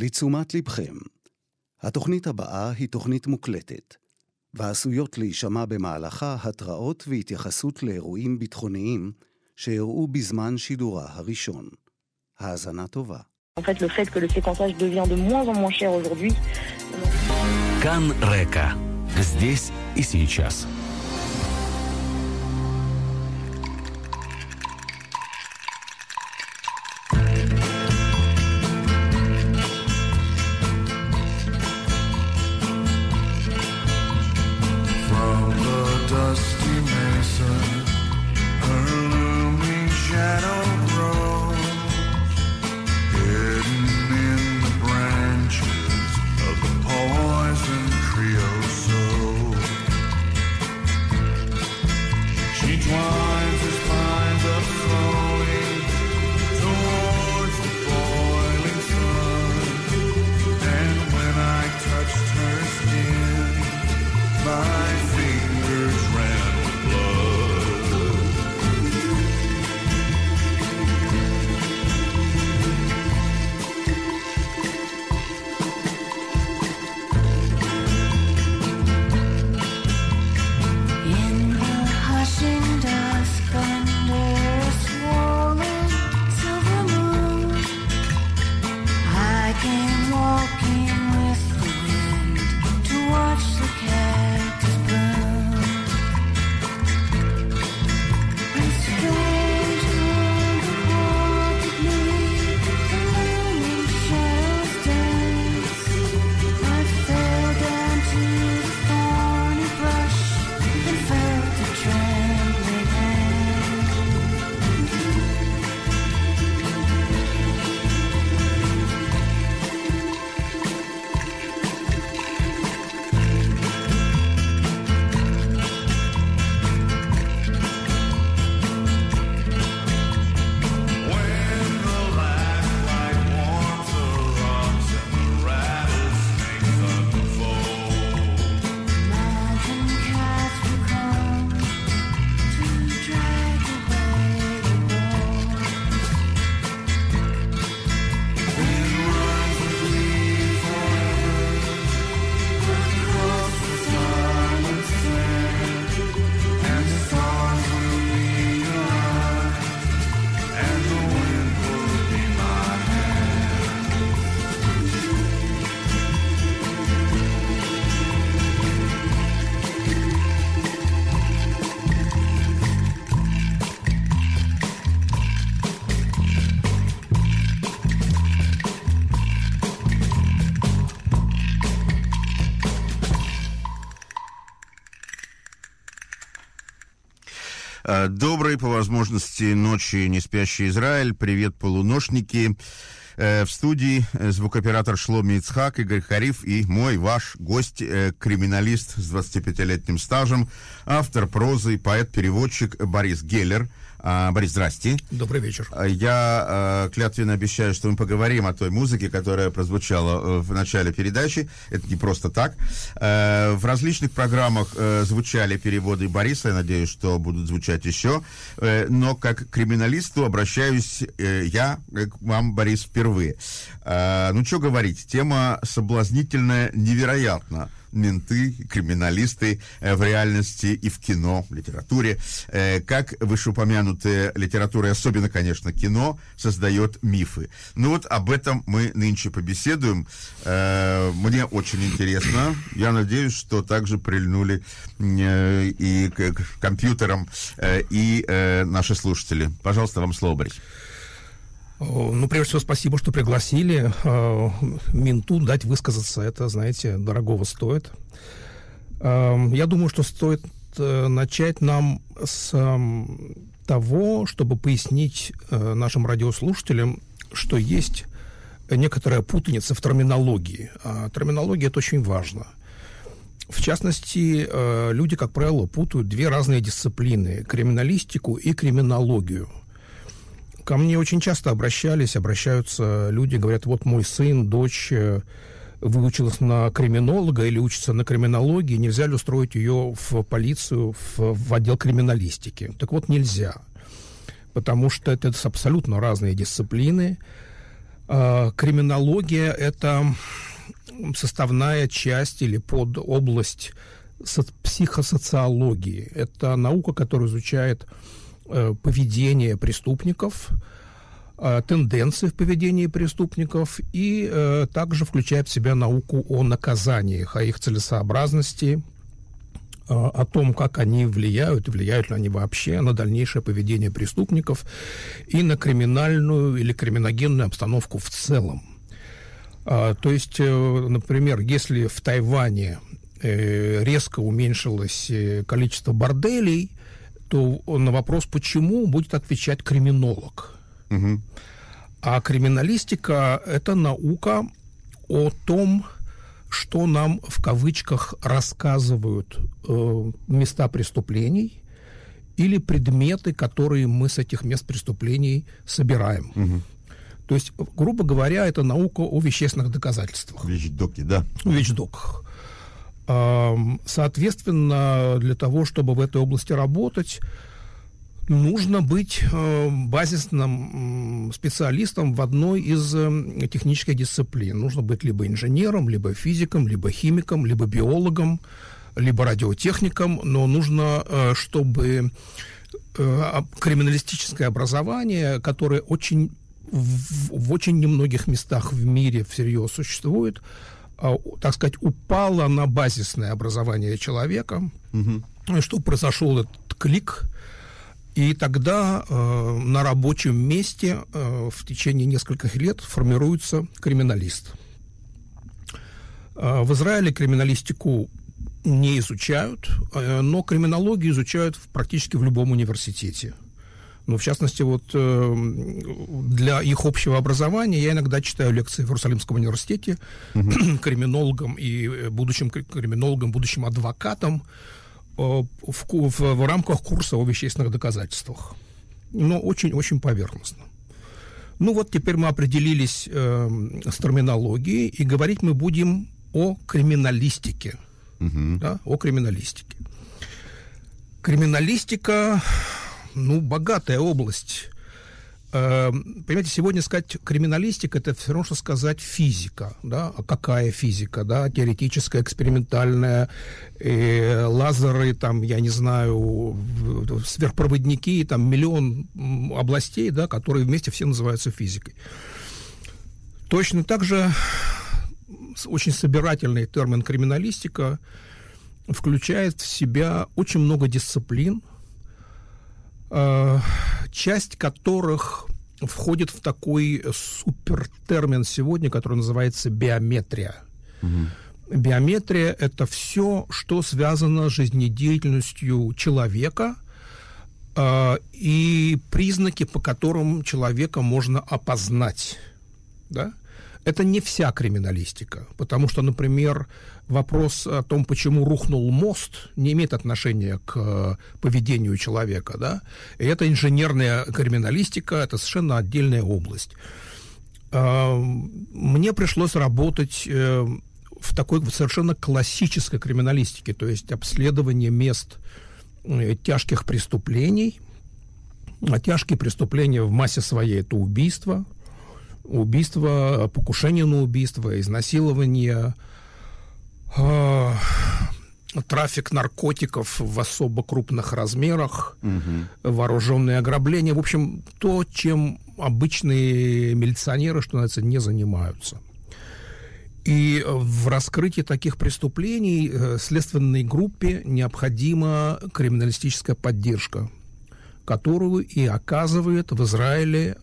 לתשומת לבכם, התוכנית הבאה היא תוכנית מוקלטת, ועשויות להישמע במהלכה התראות והתייחסות לאירועים ביטחוניים שאירעו בזמן שידורה הראשון. האזנה טובה. En fait, le fait que возможности, ночи, не спящий Израиль. Привет, полуношники. Э, В студии э, звукоператор Шломи Ицхак, Игорь Хариф и мой, ваш гость, э, криминалист с 25-летним стажем, автор прозы, поэт-переводчик Борис Геллер. А, Борис, здрасте. Добрый вечер. А Я э, клятвенно обещаю, что мы поговорим о той музыке, которая прозвучала э, в начале передачи. Это не просто так. Э, в различных программах э, звучали переводы Бориса. Я надеюсь, что будут звучать еще. Э, но как криминалисту обращаюсь э, я к вам, Борис, впервые. Э, ну, что говорить, тема соблазнительная невероятно менты, криминалисты э, в реальности и в кино, в литературе. Э, как вышеупомянутая литература, и особенно, конечно, кино, создает мифы. Ну вот об этом мы нынче побеседуем. Э, Мне очень интересно. Я надеюсь, что также прильнули и к компьютерам, и наши слушатели. Пожалуйста, вам слово, Борис. О, Ну, прежде всего, спасибо, что пригласили. Э, Менту дать высказаться, это, знаете, дорогого стоит. Эм, Я думаю, что стоит э, начать нам с эм, того, чтобы пояснить э, нашим радиослушателям, что есть некоторая путаница в терминологии. А терминология – это очень важно. В частности, э, люди, как правило, путают две разные дисциплины – криминалистику и криминологию. Ко мне очень часто обращались, обращаются люди, говорят, вот мой сын, дочь э, выучилась на криминолога или учится на криминологии, нельзя ли устроить ее в полицию, в, в отдел криминалистики? Так вот, нельзя, потому что это абсолютно разные дисциплины. А, Криминология – это составная часть или подобласть со- психосоциологии. Это наука, которая изучает поведение преступников, э, тенденции в поведении преступников и э, также включает в себя науку о наказаниях, о их целесообразности, э, о том, как они влияют, влияют ли они вообще на дальнейшее поведение преступников и на криминальную или криминогенную обстановку в целом. То есть, э, например, если в Тайване э, резко уменьшилось э, количество борделей, то на вопрос «почему?» будет отвечать криминолог. Мгм. А криминалистика – это наука о том, что нам в кавычках рассказывают э, места преступлений или предметы, которые мы с этих мест преступлений собираем. То есть, грубо говоря, это наука о вещественных доказательствах. Вещдоки, да. ВИЧ-док. Соответственно, для того, чтобы в этой области работать, нужно быть базисным специалистом в одной из э, технических дисциплин. Нужно быть либо инженером, либо физиком, либо химиком, либо биологом, либо радиотехником, но нужно, э, чтобы э, криминалистическое образование, которое очень в, в очень немногих местах в мире всерьез существует, так сказать, упало на базисное образование человека, и чтобы произошел этот клик, и тогда э, на рабочем месте э, в течение нескольких лет формируется криминалист. Э, В Израиле криминалистику не изучают, э, но криминологию изучают в- практически в любом университете. Ну, в частности, вот э, для их общего образования я иногда читаю лекции в Иерусалимском университете криминологам и э, будущим кри- криминологам, будущим адвокатам э, в, в- в рамках курса о вещественных доказательствах. Но очень-очень поверхностно. Ну вот теперь мы определились э, с терминологией, и говорить мы будем о криминалистике. Да, о криминалистике. Криминалистика, ну, богатая область. Э, понимаете, сегодня сказать криминалистика это все равно, что сказать физика, да, а какая физика, да, теоретическая, экспериментальная, э, лазеры, там, я не знаю, сверхпроводники, там, миллион областей, да, которые вместе все называются физикой. Точно так же очень собирательный термин криминалистика включает в себя очень много дисциплин, часть которых входит в такой супертермин сегодня, который называется биометрия. Биометрия – это все, что связано с жизнедеятельностью человека э, и признаки, по которым человека можно опознать. Да? Это не вся криминалистика, потому что, например, вопрос о том, почему рухнул мост, не имеет отношения к э, поведению человека, да, и это инженерная криминалистика, это совершенно отдельная область. А, Мне пришлось работать э, в такой совершенно классической криминалистике, то есть обследование мест э, тяжких преступлений. А тяжкие преступления в массе своей это убийство, убийство, покушение на убийство, изнасилование, э, трафик наркотиков в особо крупных размерах, вооруженные ограбления. В общем, то, чем обычные милиционеры, что называется, не занимаются. И в раскрытии таких преступлений э, следственной группе необходима криминалистическая поддержка, которую и оказывает в Израиле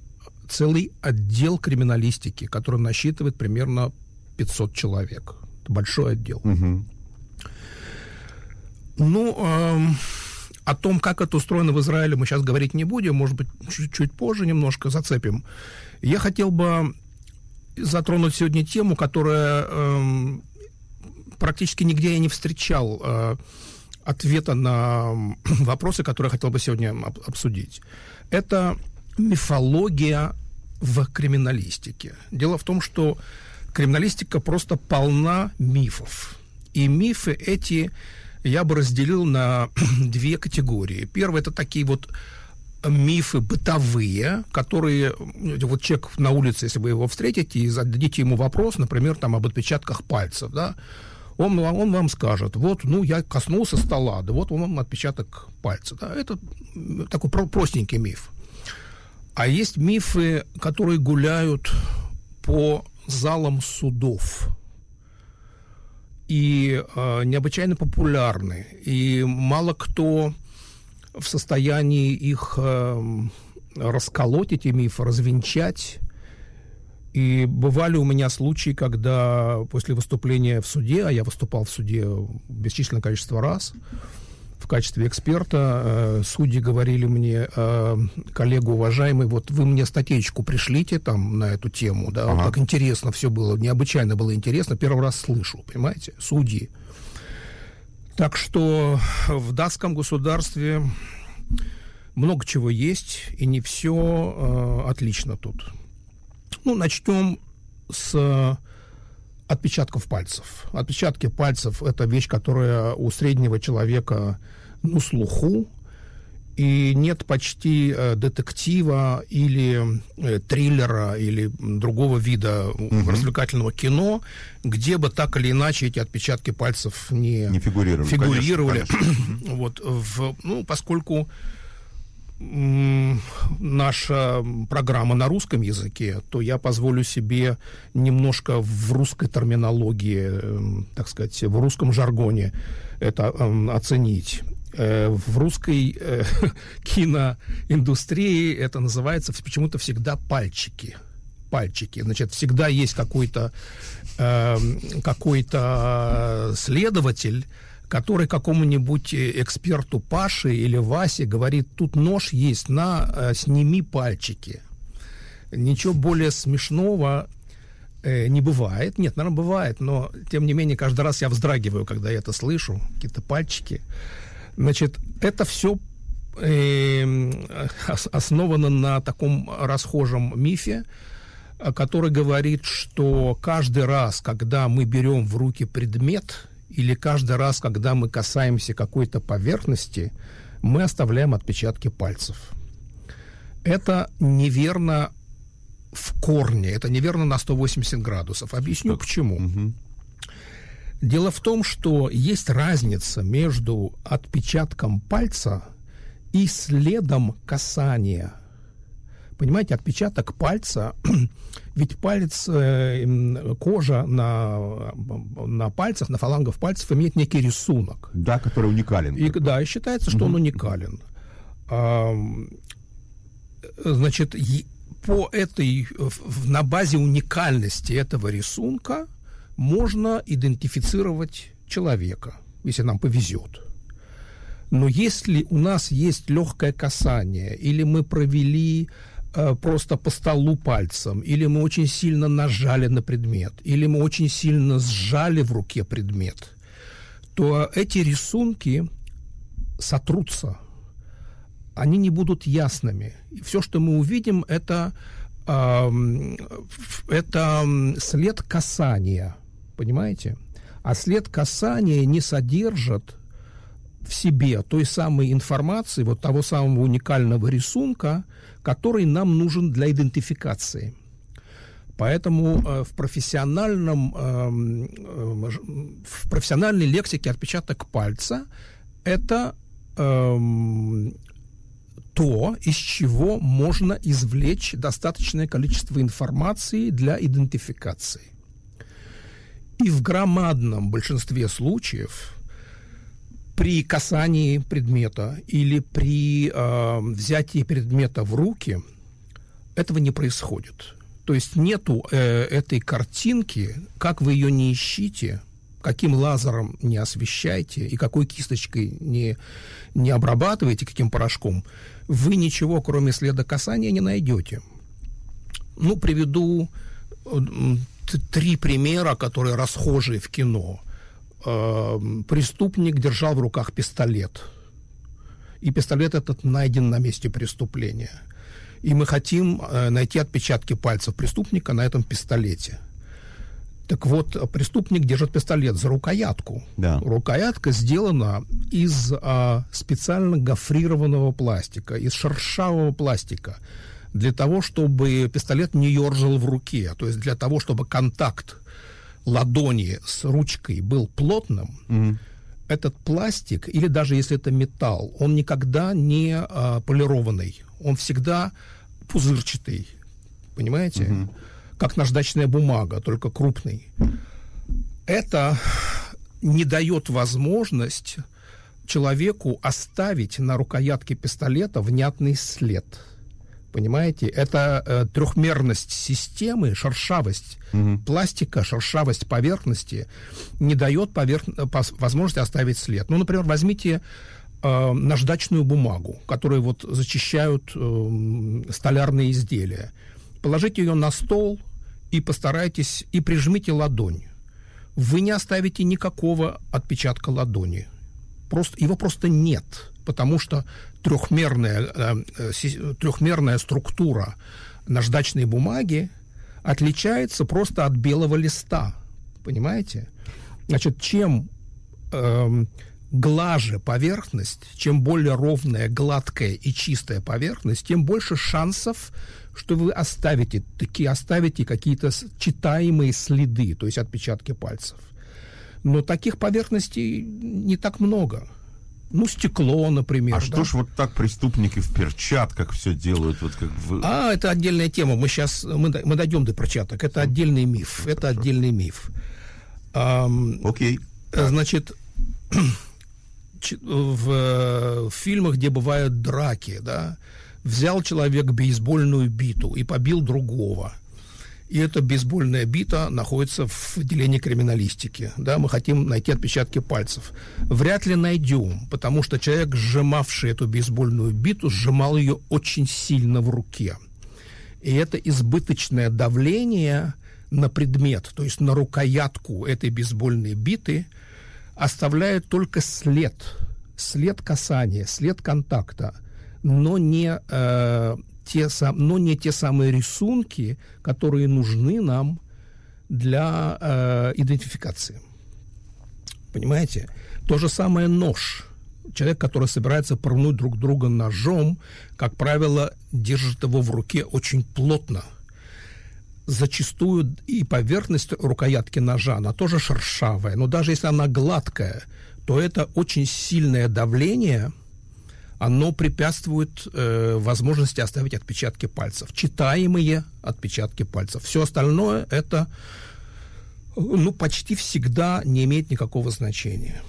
целый отдел криминалистики, который насчитывает примерно 500 человек. Это большой отдел. Ну, эм, о том, как это устроено в Израиле, мы сейчас говорить не будем, может быть, чуть-чуть позже немножко зацепим. Я хотел бы затронуть сегодня тему, которая эм, практически нигде я не встречал э, ответа на м, вопросы, которые я хотел бы сегодня об- обсудить. Это мифология в криминалистике. Дело в том, что криминалистика просто полна мифов. И мифы эти я бы разделил на две категории. Первое это такие вот мифы бытовые, которые вот человек на улице, если вы его встретите и зададите ему вопрос, например, там об отпечатках пальцев, да, он, он вам скажет, вот, ну, я коснулся стола, да вот он вам отпечаток пальца. Да, это такой про- простенький миф. А есть мифы, которые гуляют по залам судов и э, необычайно популярны. И мало кто в состоянии их э, расколоть, эти мифы, развенчать. И бывали у меня случаи, когда после выступления в суде, а я выступал в суде бесчисленное количество раз, в качестве эксперта, э, судьи говорили мне, э, коллега уважаемый, вот вы мне статейку пришлите там на эту тему, да, вот Ага. так интересно все было, необычайно было интересно, первый раз слышу, понимаете, судьи. Так что в датском государстве много чего есть, и не все отлично тут. Ну, начнем с э, отпечатков пальцев. Отпечатки пальцев – это вещь, которая у среднего человека ну, слуху, и нет почти э, детектива или э, триллера или другого вида м, развлекательного кино, где бы так или иначе эти отпечатки пальцев не, Не фигурировали, фигурировали. конечно, вот, в, ну, поскольку наша программа на русском языке, то я позволю себе немножко в русской терминологии, эм, так сказать, в русском жаргоне это эм, оценить. Э, В русской э, киноиндустрии это называется почему-то всегда пальчики. Пальчики. Значит, всегда есть какой-то эм, какой-то следователь, который какому-нибудь э, эксперту Паше или Васе говорит, тут нож есть, на, э, сними пальчики. Ничего более смешного э, не бывает. Нет, наверное, бывает, но тем не менее каждый раз я вздрагиваю, когда я это слышу, какие-то пальчики. Значит, это все основано на таком расхожем мифе, э, который говорит, что каждый раз, когда мы берем в руки предмет, или каждый раз, когда мы касаемся какой-то поверхности, мы оставляем отпечатки пальцев. Это неверно в корне, это неверно на 180 градусов. Объясню почему. Дело в том, что есть разница между отпечатком пальца и следом касания. Понимаете, отпечаток пальца, ведь палец, э, кожа на, на пальцах, на фалангах пальцев имеет некий рисунок. Да, который уникален. И, да, и считается, что он уникален. Ам, значит, по этой, на базе уникальности этого рисунка можно идентифицировать человека, если нам повезет. Но если у нас есть легкое касание, или мы провели э, просто по столу пальцем, или мы очень сильно нажали на предмет, или мы очень сильно сжали в руке предмет, то эти рисунки сотрутся, они не будут ясными. И все, что мы увидим, это, ф- это след касания, понимаете? А след касания не содержит в себе той самой информации, вот того самого уникального рисунка, который нам нужен для идентификации. Поэтому э, в профессиональном ж- в профессиональной лексике отпечаток пальца это эм, то, из чего можно извлечь достаточное количество информации для идентификации. И в громадном большинстве случаев при касании предмета или при э, взятии предмета в руки этого не происходит. То есть нету э, этой картинки, как вы ее не ищите, каким лазером не освещайте и какой кисточкой не, не обрабатываете, каким порошком, вы ничего, кроме следа касания, не найдете. Ну, приведу э, три примера, которые расхожие в кино. Э, Преступник держал в руках пистолет. И пистолет этот найден на месте преступления. И мы хотим э, найти отпечатки пальцев преступника на этом пистолете. Так вот, преступник держит пистолет за рукоятку. Да. Рукоятка сделана из а, специально гофрированного пластика, из шершавого пластика, для того, чтобы пистолет не ерзал в руке, то есть для того, чтобы контакт ладони с ручкой был плотным, этот пластик, или даже если это металл, он никогда не а, полированный, он всегда пузырчатый, понимаете? Как наждачная бумага, только крупный. Это не дает возможность человеку оставить на рукоятке пистолета внятный след. Понимаете? Это э, трехмерность системы, шершавость пластика, шершавость поверхности не дает поверх- э, возможности оставить след. Ну, например, возьмите э, наждачную бумагу, которую вот зачищают э, столярные изделия. Положите ее на стол и постарайтесь, и прижмите ладонь. Вы не оставите никакого отпечатка ладони. Просто, его просто нет, потому что трехмерная, э, э, трехмерная структура наждачной бумаги отличается просто от белого листа. Понимаете? Значит, чем эм, глаже поверхность, чем более ровная, гладкая и чистая поверхность, тем больше шансов, что вы оставите, такие оставите какие-то читаемые следы, то есть отпечатки пальцев. Но таких поверхностей не так много. Ну, стекло, например. А да. что ж вот так преступники в перчатках все делают, вот как вы... А, это отдельная тема. Мы сейчас мы, мы дойдем до перчаток. Это отдельный миф. Это отдельный миф. Окей. э, Значит, в, э, в фильмах, где бывают драки, да, взял человек бейсбольную биту и побил другого. И эта бейсбольная бита находится в отделении криминалистики. Да, мы хотим найти отпечатки пальцев. Вряд ли найдем, потому что человек, сжимавший эту бейсбольную биту, сжимал ее очень сильно в руке. И это избыточное давление на предмет, то есть на рукоятку этой бейсбольной биты, оставляет только след, след касания, след контакта, но не, э, те, сам, но не те самые рисунки, которые нужны нам для э, идентификации. Понимаете? То же самое нож. Человек, который собирается пырнуть друг друга ножом, как правило, держит его в руке очень плотно. Зачастую и поверхность рукоятки ножа, она тоже шершавая, но даже если она гладкая, то это очень сильное давление, оно препятствует э, возможности оставить отпечатки пальцев, читаемые отпечатки пальцев. Все остальное это ну, почти всегда не имеет никакого значения.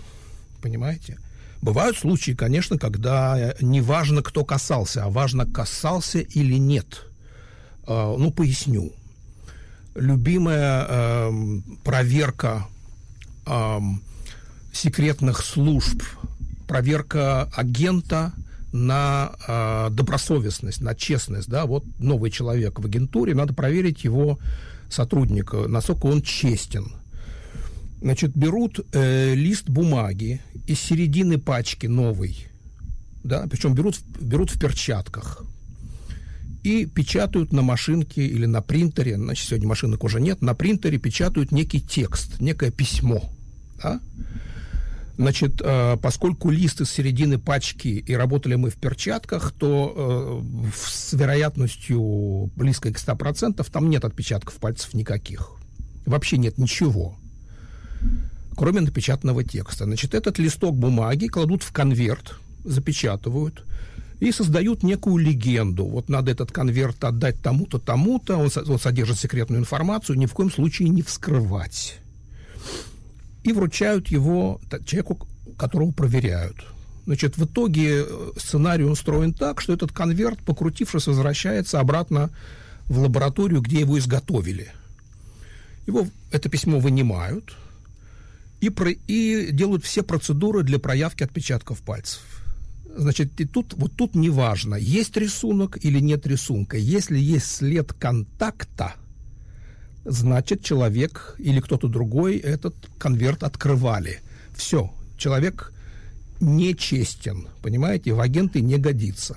Понимаете? Бывают случаи, конечно, когда э, не важно, кто касался, а важно, касался или нет. Э, ну, поясню. Любимая эм, проверка эм, секретных служб, проверка агента на э, добросовестность, на честность. Да? Вот новый человек в агентуре, надо проверить его сотрудника, насколько он честен. Значит, берут э, лист бумаги из середины пачки новый, да, причем берут, берут в перчатках и печатают на машинке или на принтере, значит, сегодня машинок уже нет, на принтере печатают некий текст, некое письмо, да? Значит, э, поскольку лист из середины пачки и работали мы в перчатках, то э, с вероятностью близкой к 100% там нет отпечатков пальцев никаких. Вообще нет ничего, кроме напечатанного текста. Значит, этот листок бумаги кладут в конверт, запечатывают и создают некую легенду. Вот надо этот конверт отдать тому-то, тому-то, он, он содержит секретную информацию, ни в коем случае не вскрывать и вручают его человеку, которого проверяют. Значит, в итоге э, сценарий устроен так, что этот конверт, покрутившись, возвращается обратно в лабораторию, где его изготовили. Его, это письмо вынимают и, про, и делают все процедуры для проявки отпечатков пальцев. Значит, и тут, вот тут неважно, есть рисунок или нет рисунка. Если есть след контакта, значит, человек или кто-то другой этот конверт открывали. Все, человек нечестен, понимаете, в агенты не годится.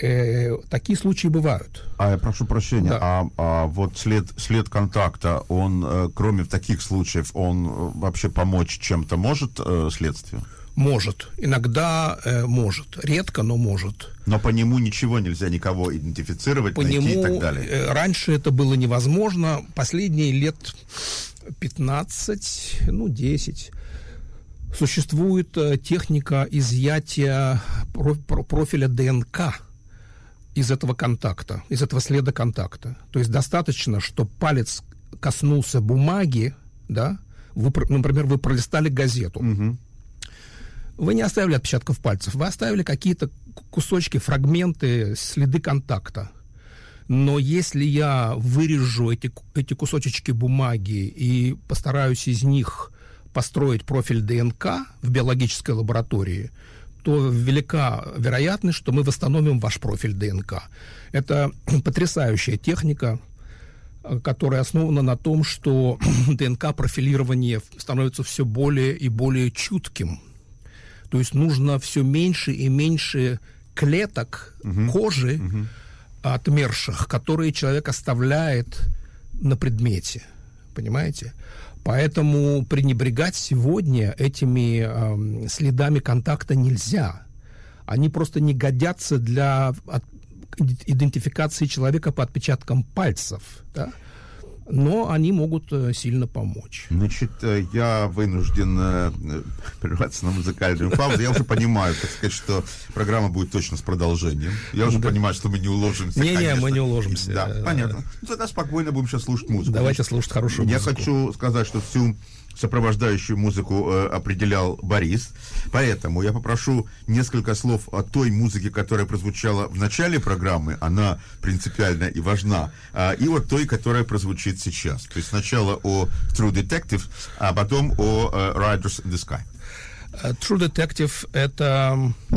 Э, такие случаи бывают. А я прошу прощения, Да. а, а вот след, след контакта, он, э, кроме таких случаев, он э, вообще помочь чем-то может э, следствию? Может. Иногда э, может. Редко, но может. Но по нему ничего нельзя никого идентифицировать, По найти нему и так далее. э, раньше это было невозможно. Последние лет 15, ну, 10 существует э, техника изъятия про- про- профиля ДНК из этого контакта, из этого следа контакта. То есть достаточно, что палец коснулся бумаги, да, вы, например, вы пролистали газету, вы не оставили отпечатков пальцев, вы оставили какие-то ку- кусочки, фрагменты, следы контакта. Но если я вырежу эти, эти кусочечки бумаги и постараюсь из них построить профиль ДНК в биологической лаборатории, то велика вероятность, что мы восстановим ваш профиль ДНК. Это потрясающая техника, которая основана на том, что ДНК-профилирование становится все более и более чутким. То есть нужно все меньше и меньше клеток кожи отмерших, которые человек оставляет на предмете. Понимаете? Поэтому пренебрегать сегодня этими эм, следами контакта нельзя. Они просто не годятся для от- идентификации человека по отпечаткам пальцев. Да? Но они могут э, сильно помочь. Значит, э, я вынужден э, прерваться на музыкальную паузу. Я уже понимаю, так сказать, что программа будет точно с продолжением. Я уже понимаю, что мы не уложимся. Не-не, мы не уложимся. Да, понятно. Ну, тогда спокойно будем сейчас слушать музыку. Давайте слушать хорошую Я музыку. хочу сказать, что всю сопровождающую музыку э, определял Борис. Поэтому я попрошу несколько слов о той музыке, которая прозвучала в начале программы. Она принципиальна и важна. А, и вот той, которая прозвучит сейчас. То есть сначала о True Detective, а потом о э, Riders in the Sky. Э, True Detective — это э,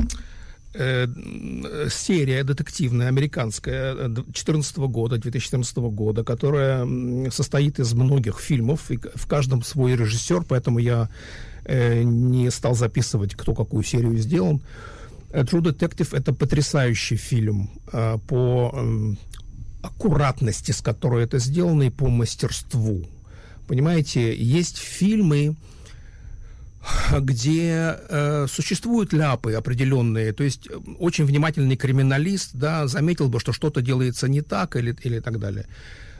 м, серия детективная, американская, 2014 года, 2014 года, которая состоит из многих фильмов, и в каждом свой режиссер, поэтому я э, не стал записывать, кто какую серию сделан. Э, True Detective — это потрясающий фильм э, по м, аккуратности, с которой это сделано, и по мастерству. Понимаете, есть фильмы, где э, существуют ляпы определенные, то есть э, очень внимательный криминалист, да, заметил бы, что что-то делается не так или, или так далее.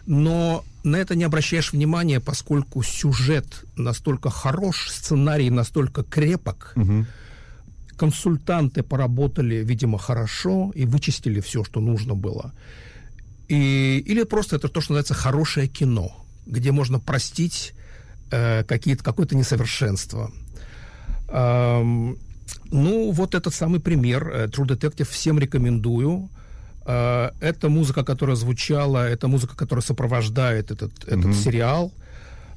Но на это не обращаешь внимания, поскольку сюжет настолько хорош, сценарий настолько крепок, консультанты поработали, видимо, хорошо и вычистили все, что нужно было. И, или просто это то, что называется хорошее кино, где можно простить э, какие-то, какое-то несовершенство. Ну, вот этот самый пример. э, True Detective всем рекомендую. Э, Это музыка, которая звучала, это музыка, которая сопровождает этот, этот сериал.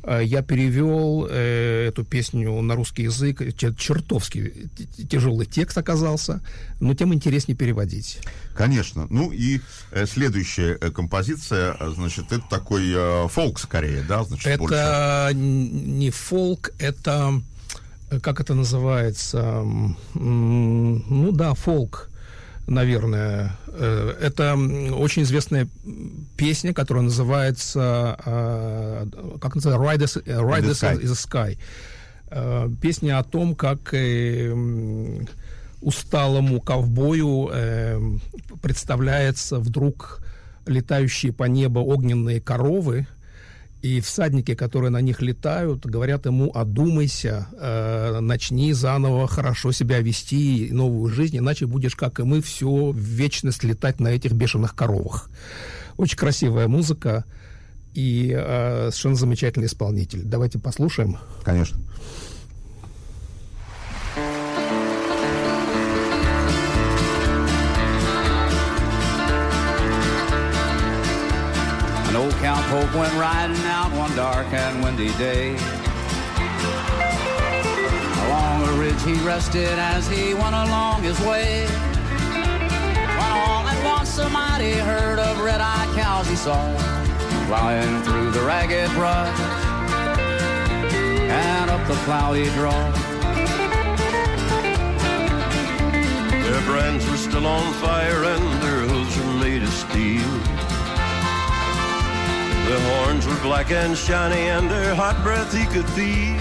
Э, Я перевел эту песню на русский язык. Чер- Чертовски тяжелый текст оказался, но тем интереснее переводить. Конечно. Ну и следующая композиция, значит, это такой фолк скорее, да, значит, больше. Это н- не фолк, это как это называется? Ну да, фолк, наверное. Э, Это очень известная песня, которая называется э, как называется Riders, э, Riders Sky. in the Sky. Песня о том, как усталому ковбою представляется вдруг летающие по небу огненные коровы, и всадники, которые на них летают, говорят ему, одумайся, э, начни заново хорошо себя вести, новую жизнь, иначе будешь, как и мы, всю вечность летать на этих бешеных коровах. Очень красивая музыка и э, совершенно замечательный исполнитель. Давайте послушаем. Конечно. Cowpoke went riding out one dark and windy day. Along a ridge he rested as he went along his way. When all at once a mighty herd of red-eyed cows he saw flying through the ragged brush and up the cloudy draw. Their brands were still on fire and their hooves were made of steel. Their horns were black and shiny, and their hot breath he could feel.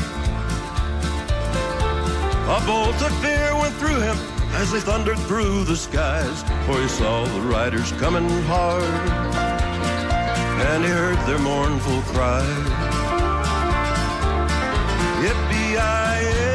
A bolt of fear went through him as they thundered through the skies, for he saw the riders coming hard, and he heard their mournful cry. Yippee-yi-yay,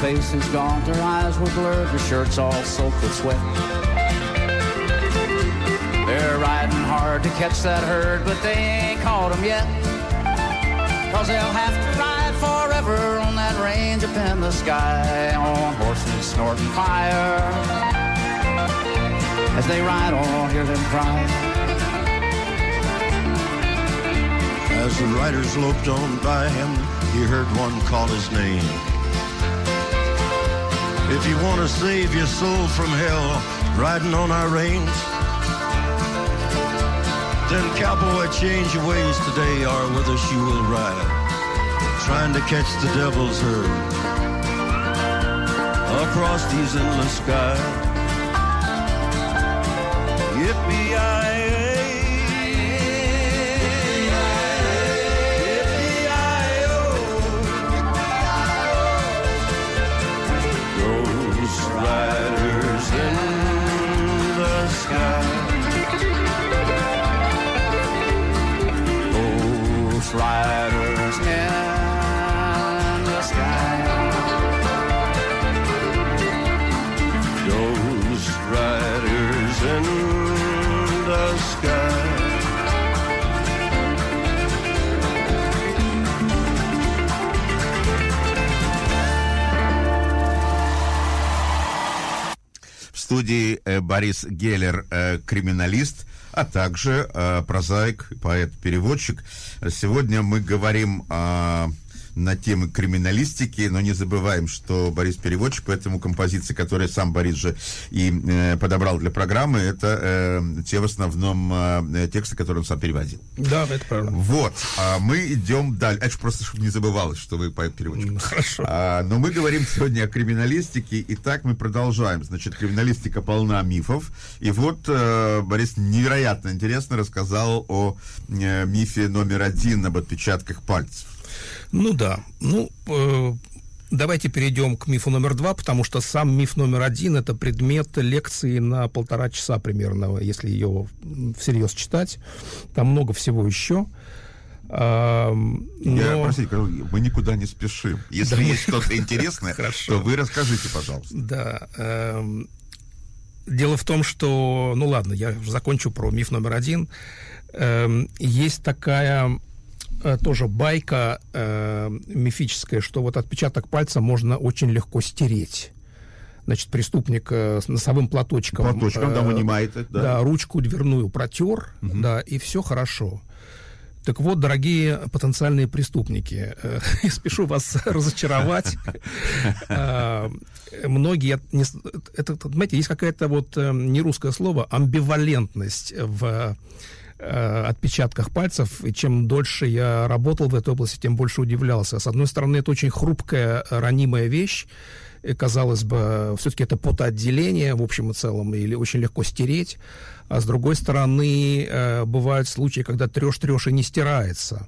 Their faces gaunt, their eyes were blurred, their shirts all soaked with sweat. They're riding hard to catch that herd, but they ain't caught caught 'em yet. Cause they'll have to ride forever on that range up in the sky on horses snorting fire. As they ride on, hear them cry. As the riders loped on by him, he heard one call his name. If you want to save your soul from hell, riding on our reins, then cowboy, change your ways. Today, or with us you will ride, trying to catch the devil's herd. Across these endless skies. Ghost riders in the sky. Студии э, Борис Геллер, э, криминалист, а также э, прозаик, поэт-переводчик. Сегодня мы говорим э, на темы криминалистики, но не забываем, что Борис переводчик, поэтому композиции, которые сам Борис же и э, подобрал для программы, это э, те в основном э, тексты, которые он сам переводил. Да, это правильно. Вот, а мы идем дальше. Это ж просто, чтобы не забывалось, что вы поэт-переводчик. Хорошо. А, но мы говорим сегодня о криминалистике, и так мы продолжаем. Значит, криминалистика полна мифов. И вот э, Борис невероятно интересно рассказал о э, мифе номер один об отпечатках пальцев. Ну да. Ну, э, давайте перейдем к мифу номер два, потому что сам миф номер один это предмет лекции на полтора часа примерно, если ее всерьез читать. Там много всего еще. А, Я, но- простите, Карл, мы никуда не спешим. Если Да, мы- есть что-то интересное, то вы расскажите, пожалуйста. Да. эм, дело в том, что, ну ладно, я закончу про миф номер один. Эм, есть такая э, тоже байка э, мифическая, что вот отпечаток пальца можно очень легко стереть. Значит, преступник э, с носовым платочком, Платочком, да, э, вынимает это, да. да, ручку дверную протер, да, и все хорошо. Так вот, дорогие потенциальные преступники, э, спешу вас разочаровать. А, Многие, это, знаете, есть какая-то вот э, не русское слово, амбивалентность в э, отпечатках пальцев, и чем дольше я работал в этой области, тем больше удивлялся. С одной стороны, это очень хрупкая, ранимая вещь, и, казалось бы, все-таки это потоотделение в общем и целом, или очень легко стереть. А с другой стороны, э, бывают случаи, когда трешь-трешь и не стирается.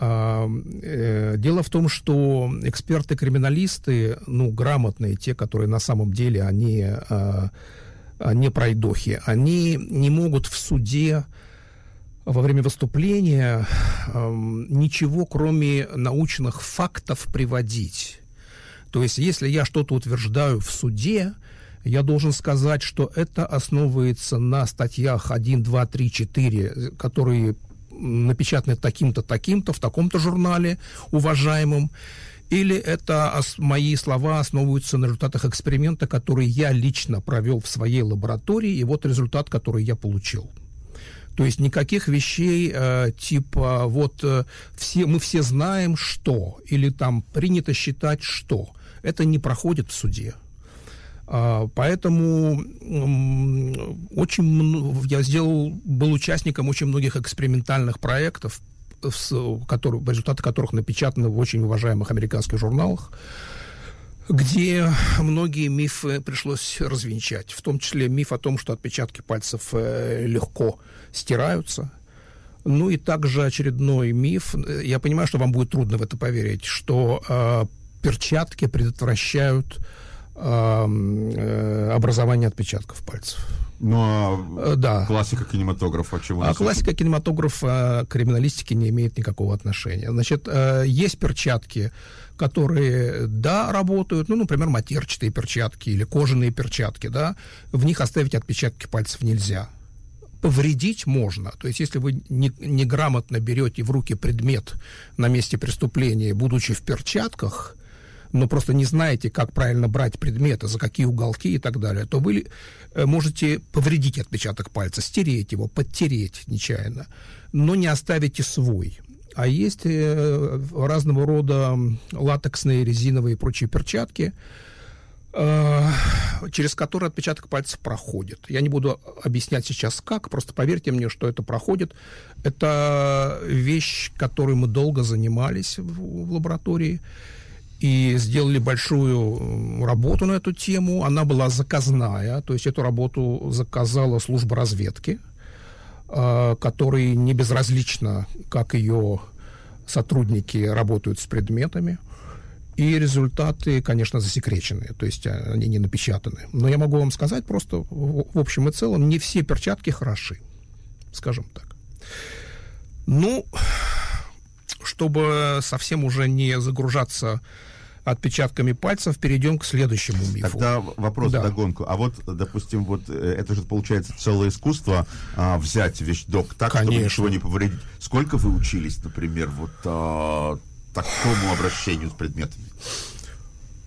А, э, Дело в том, что эксперты-криминалисты, ну, грамотные, те, которые на самом деле, они а, а, не пройдохи, они не могут в суде во время выступления эм, ничего, кроме научных фактов, приводить. То есть, если я что-то утверждаю в суде, я должен сказать, что это основывается на статьях 1, 2, 3, 4, которые напечатаны таким-то, таким-то, в таком-то журнале уважаемым, или это мои слова основываются на результатах эксперимента, который я лично провел в своей лаборатории, и вот результат, который я получил. То есть никаких вещей э, типа вот э, все мы все знаем что или там принято считать что это не проходит в суде. А, Поэтому очень я сделал, был участником очень многих экспериментальных проектов, с- которые, результаты которых напечатаны в очень уважаемых американских журналах, где многие мифы пришлось развенчать, в том числе миф о том, что отпечатки пальцев э, легко стираются. Ну и также очередной миф, я понимаю, что вам будет трудно в это поверить, что э, перчатки предотвращают эм, э, образование отпечатков пальцев. Но Э, да. классика кинематографа, чего А классика кинематографа к криминалистике не имеет никакого отношения. Значит, э, есть перчатки, которые, да, работают, ну, например, матерчатые перчатки или кожаные перчатки, да, в них оставить отпечатки пальцев нельзя. Повредить можно. То есть, если вы не- неграмотно берете в руки предмет на месте преступления, будучи в перчатках, но просто не знаете, как правильно брать предметы, за какие уголки и так далее, то вы э, можете повредить отпечаток пальца, стереть его, подтереть нечаянно, но не оставите свой. А есть э, разного рода латексные, резиновые и прочие перчатки, э, через которые отпечаток пальцев проходит. Я не буду объяснять сейчас как, просто поверьте мне, что это проходит. Это вещь, которой мы долго занимались в, в лаборатории и сделали большую работу на эту тему. Она была заказная, то есть эту работу заказала служба разведки, э, которой не безразлично, как ее сотрудники работают с предметами. И результаты, конечно, засекречены, то есть а, они не напечатаны. Но я могу вам сказать просто, в общем и целом, не все перчатки хороши, скажем так. Ну, чтобы совсем уже не загружаться отпечатками пальцев, перейдем к следующему мифу. Тогда вопрос Да. догонку. А вот, допустим, вот э, это же получается целое искусство а, взять вещдок так, чтобы Конечно. ничего не повредить. Сколько вы учились, например, вот а, такому обращению с предметами?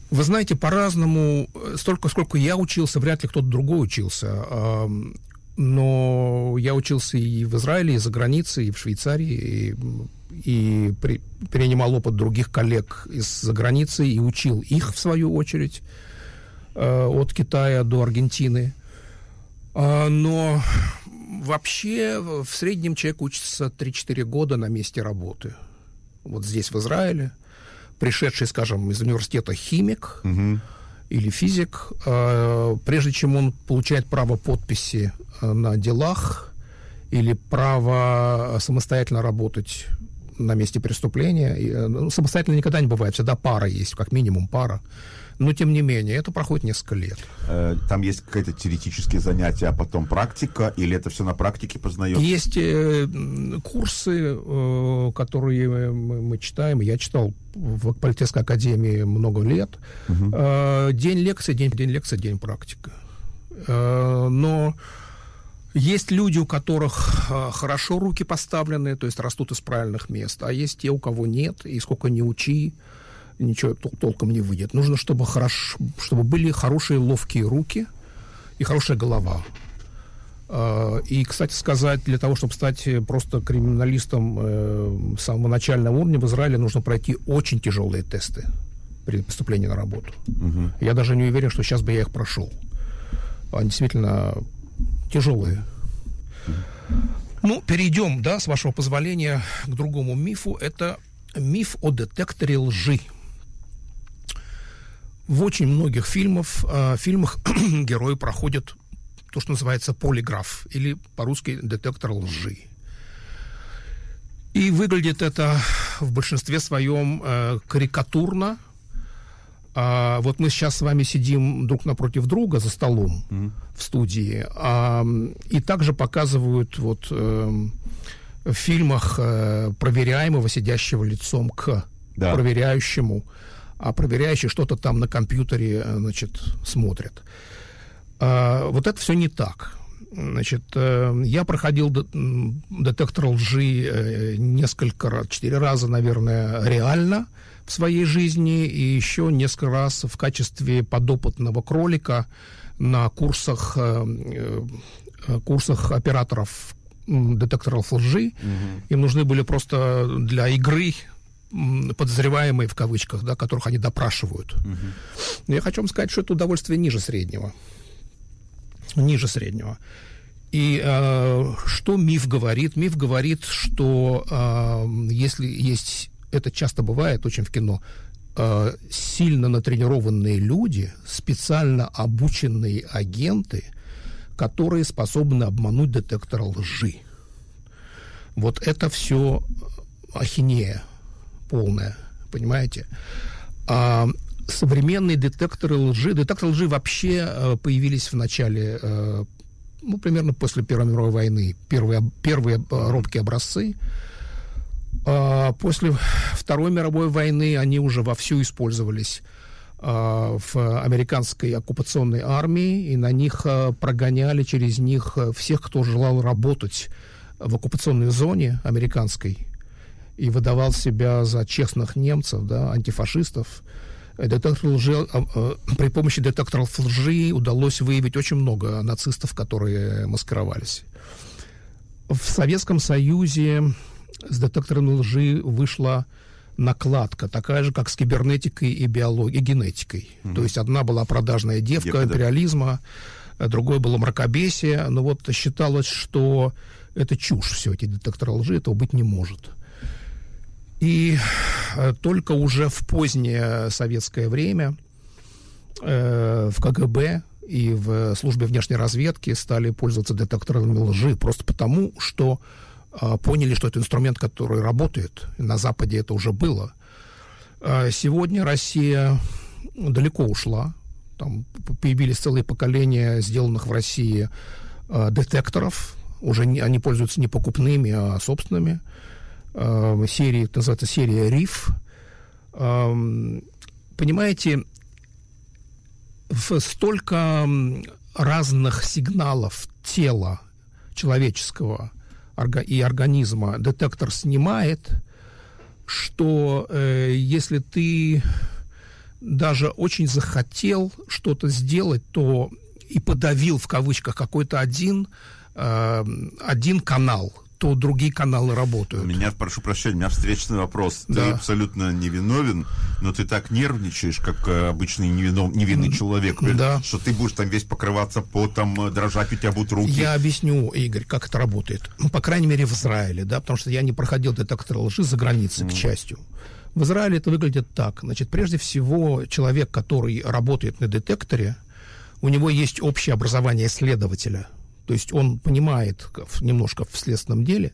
Вы знаете, по-разному, э, столько, сколько я учился, вряд ли кто-то другой учился. Ам, Но я учился и в Израиле, и за границей, и в Швейцарии, и, и при- перенимал опыт других коллег из-за границы и учил их, в свою очередь, э, от Китая до Аргентины. А, Но вообще в среднем человек учится 3-4 года на месте работы. Вот здесь, в Израиле, пришедший, скажем, из университета химик или физик, э, прежде чем он получает право подписи э, на делах или право самостоятельно работать на месте преступления, и, э, ну, самостоятельно никогда не бывает, всегда пара есть, как минимум пара. Но, тем не менее, это проходит несколько лет. Э, Там есть какие-то теоретические занятия, а потом практика, или это все на практике познается? Есть э, курсы, э, которые мы, читаем. Я читал в Политехской академии много лет. Э, день лекции, день, день лекции, день практика. Э, но есть люди, у которых э, хорошо руки поставлены, то есть растут из правильных мест, а есть те, у кого нет, и сколько не учи, ничего тол- толком не выйдет. Нужно, чтобы, хорошо, чтобы были хорошие ловкие руки и хорошая голова. Э, И, кстати сказать, для того, чтобы стать просто криминалистом э, самого начального уровня, в Израиле нужно пройти очень тяжелые тесты при поступлении на работу. Я даже не уверен, что сейчас бы я их прошел. Они действительно тяжелые. Ну, перейдем, да, с вашего позволения, к другому мифу. Это миф о детекторе лжи. В очень многих фильмов, э, фильмах герои проходят то, что называется полиграф, или по-русски детектор лжи. И выглядит это в большинстве своем э, карикатурно. А, вот мы сейчас с вами сидим друг напротив друга за столом в студии, а, и также показывают вот эм, в фильмах э, проверяемого, сидящего лицом к Да. проверяющему, а проверяющий что-то там на компьютере, э, значит, смотрит. А, вот это все не так. Значит, э, я проходил детектор лжи э, несколько раз, четыре раза, наверное, реально в своей жизни, и еще несколько раз в качестве подопытного кролика на курсах, э, э, курсах операторов детекторов лжи. Им нужны были просто для игры подозреваемые в кавычках, да, которых они допрашивают. Но я хочу вам сказать, что это удовольствие ниже среднего. Ниже среднего. И э, что миф говорит? Миф говорит, что э, если есть, это часто бывает очень в кино, э, сильно натренированные люди, специально обученные агенты, которые способны обмануть детектор лжи. Вот это все ахинея полная, понимаете? А современные детекторы лжи, детекторы лжи вообще э, появились в начале, э, ну, примерно после Первой мировой войны, первые, первые робкие образцы. А после Второй мировой войны они уже вовсю использовались а, в американской оккупационной армии, и на них а, прогоняли через них всех, кто желал работать в оккупационной зоне американской и выдавал себя за честных немцев, да, антифашистов. Детектор лжи, при помощи детекторов лжи удалось выявить очень много нацистов, которые маскировались. В Советском Союзе с детектором лжи вышла накладка, такая же, как с кибернетикой и биологией, и генетикой. То есть одна была продажная девка, Девка, да. империализма, а другое было мракобесие. Но вот считалось, что это чушь, все эти детекторы лжи, этого быть не может. И э, только уже в позднее советское время э, в КГБ и в службе внешней разведки стали пользоваться детекторами лжи просто потому, что поняли, что это инструмент, который работает. На Западе это уже было. А Сегодня Россия далеко ушла. Там появились целые поколения сделанных в России а, детекторов. Уже не- они пользуются не покупными, а собственными. А, Серии, это называется серия РИФ. Понимаете, столько разных сигналов тела человеческого и организма детектор снимает, что э, если ты даже очень захотел что-то сделать, то и подавил в кавычках какой-то один, э, один канал, то другие каналы У работают. меня, прошу прощения, у меня встречный вопрос. Ты Да. абсолютно невиновен, но ты так нервничаешь, как э, обычный невинов- невинный человек, да. что ты будешь там весь покрываться потом, э, дрожать у тебя будут руки. Я объясню, Игорь, как это работает. Ну, По крайней мере, в Израиле, да, потому что я не проходил детектор лжи за границей, к счастью. В Израиле это выглядит так. Значит, прежде всего, человек, который работает на детекторе, у него есть общее образование следователя. То есть он понимает немножко в следственном деле.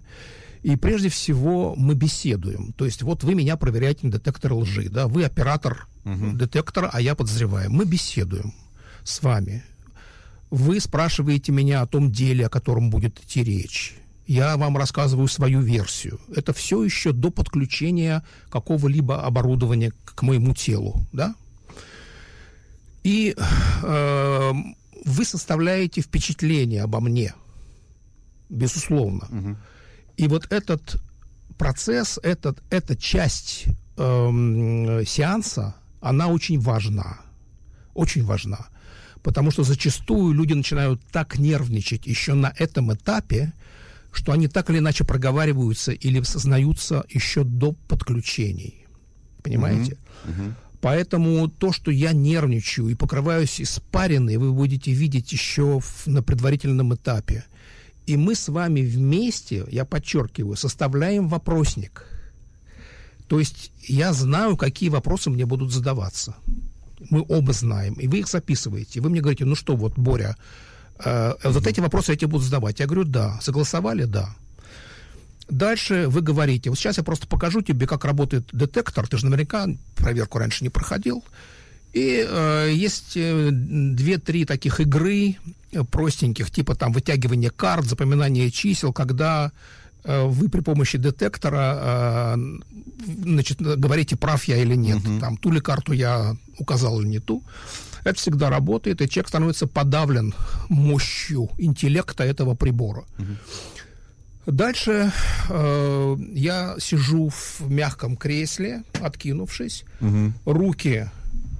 И прежде всего мы беседуем. То есть вот вы меня проверяете на детектор лжи, да, вы оператор детектора, а я подозреваю. Мы беседуем с вами. Вы спрашиваете меня о том деле, о котором будет идти речь. Я вам рассказываю свою версию. Это все еще до подключения какого-либо оборудования к моему телу, да? И э, вы составляете впечатление обо мне, безусловно. И вот этот процесс, этот, эта часть эм, сеанса, она очень важна. Очень важна. Потому что зачастую люди начинают так нервничать еще на этом этапе, что они так или иначе проговариваются или сознаются еще до подключений. Понимаете? Поэтому то, что я нервничаю и покрываюсь испариной, вы будете видеть еще в- на предварительном этапе. И мы с вами вместе, я подчеркиваю, составляем вопросник. То есть я знаю, какие вопросы мне будут задаваться. Мы оба знаем. И вы их записываете. Вы мне говорите, ну что, вот, Боря, э, вот эти вопросы я тебе буду задавать. Я говорю, да. Согласовали? Да. Дальше вы говорите, вот сейчас я просто покажу тебе, как работает детектор. Ты же наверняка проверку раньше не проходил. И э, есть э, две-три таких игры э, простеньких, типа там вытягивание карт, запоминание чисел, когда э, вы при помощи детектора э, значит, говорите, прав я или нет. Там ту ли карту я указал или не ту. Это всегда работает, и человек становится подавлен мощью интеллекта этого прибора. Дальше э, я сижу в мягком кресле, откинувшись, руки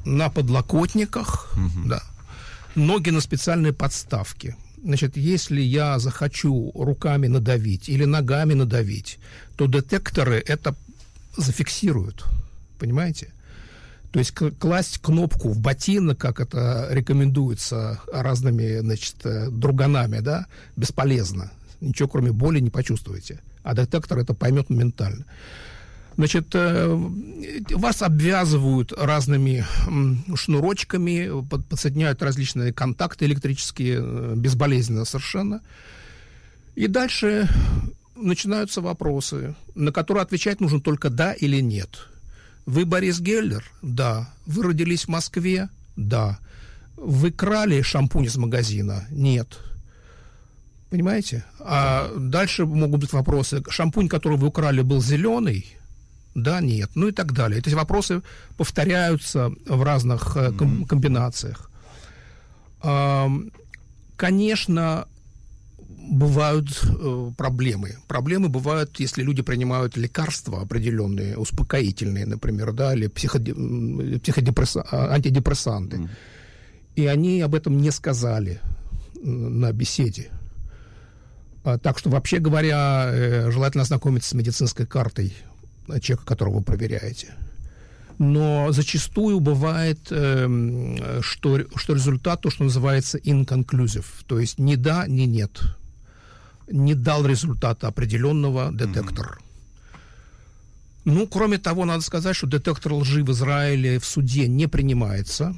на подлокотниках, да, ноги на специальной подставке. Значит, если я захочу руками надавить или ногами надавить, то детекторы это зафиксируют. Понимаете? То есть класть кнопку в ботинок, как это рекомендуется разными, значит, э, друганами, да, бесполезно. Ничего кроме боли не почувствуете. А детектор это поймет моментально. Значит, э, вас обвязывают разными шнурочками, под- подсоединяют различные контакты электрические, э, безболезненно совершенно. И дальше начинаются вопросы, на которые отвечать нужно только да или нет. Вы Борис Геллер? Да. Вы родились в Москве? Да. Вы крали шампунь из магазина? Нет. Понимаете? А дальше могут быть вопросы. Шампунь, который вы украли, был зеленый? Да, нет. Ну и так далее. Эти вопросы повторяются в разных э, ком- комбинациях. Ам, Конечно, бывают э, проблемы. Проблемы бывают, если люди принимают лекарства определенные, успокоительные, например, да, или психоде- м, психодепресса- а, антидепрессанты. И они об этом не сказали на беседе. А, Так что, вообще говоря, э, желательно ознакомиться с медицинской картой человека, которого вы проверяете. Но зачастую бывает, эм, что, что результат то, что называется inconclusive, то есть ни да, ни нет. Не дал результата определенного детектор. Ну, кроме того, надо сказать, что детектор лжи в Израиле в суде не принимается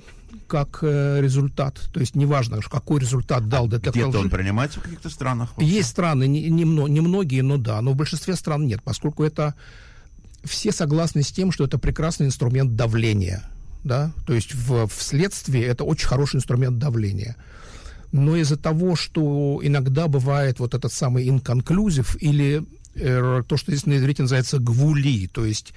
как э, результат. То есть неважно, какой результат дал детектор Где-то лжи. он принимается в каких-то странах? Есть страны, не, не мно- немногие, но да, но в большинстве стран нет, поскольку это все согласны с тем, что это прекрасный инструмент давления, да, то есть в, в следствии это очень хороший инструмент давления. Но из-за того, что иногда бывает вот этот самый инконклюзив или то, что здесь на иврите называется гвули, то есть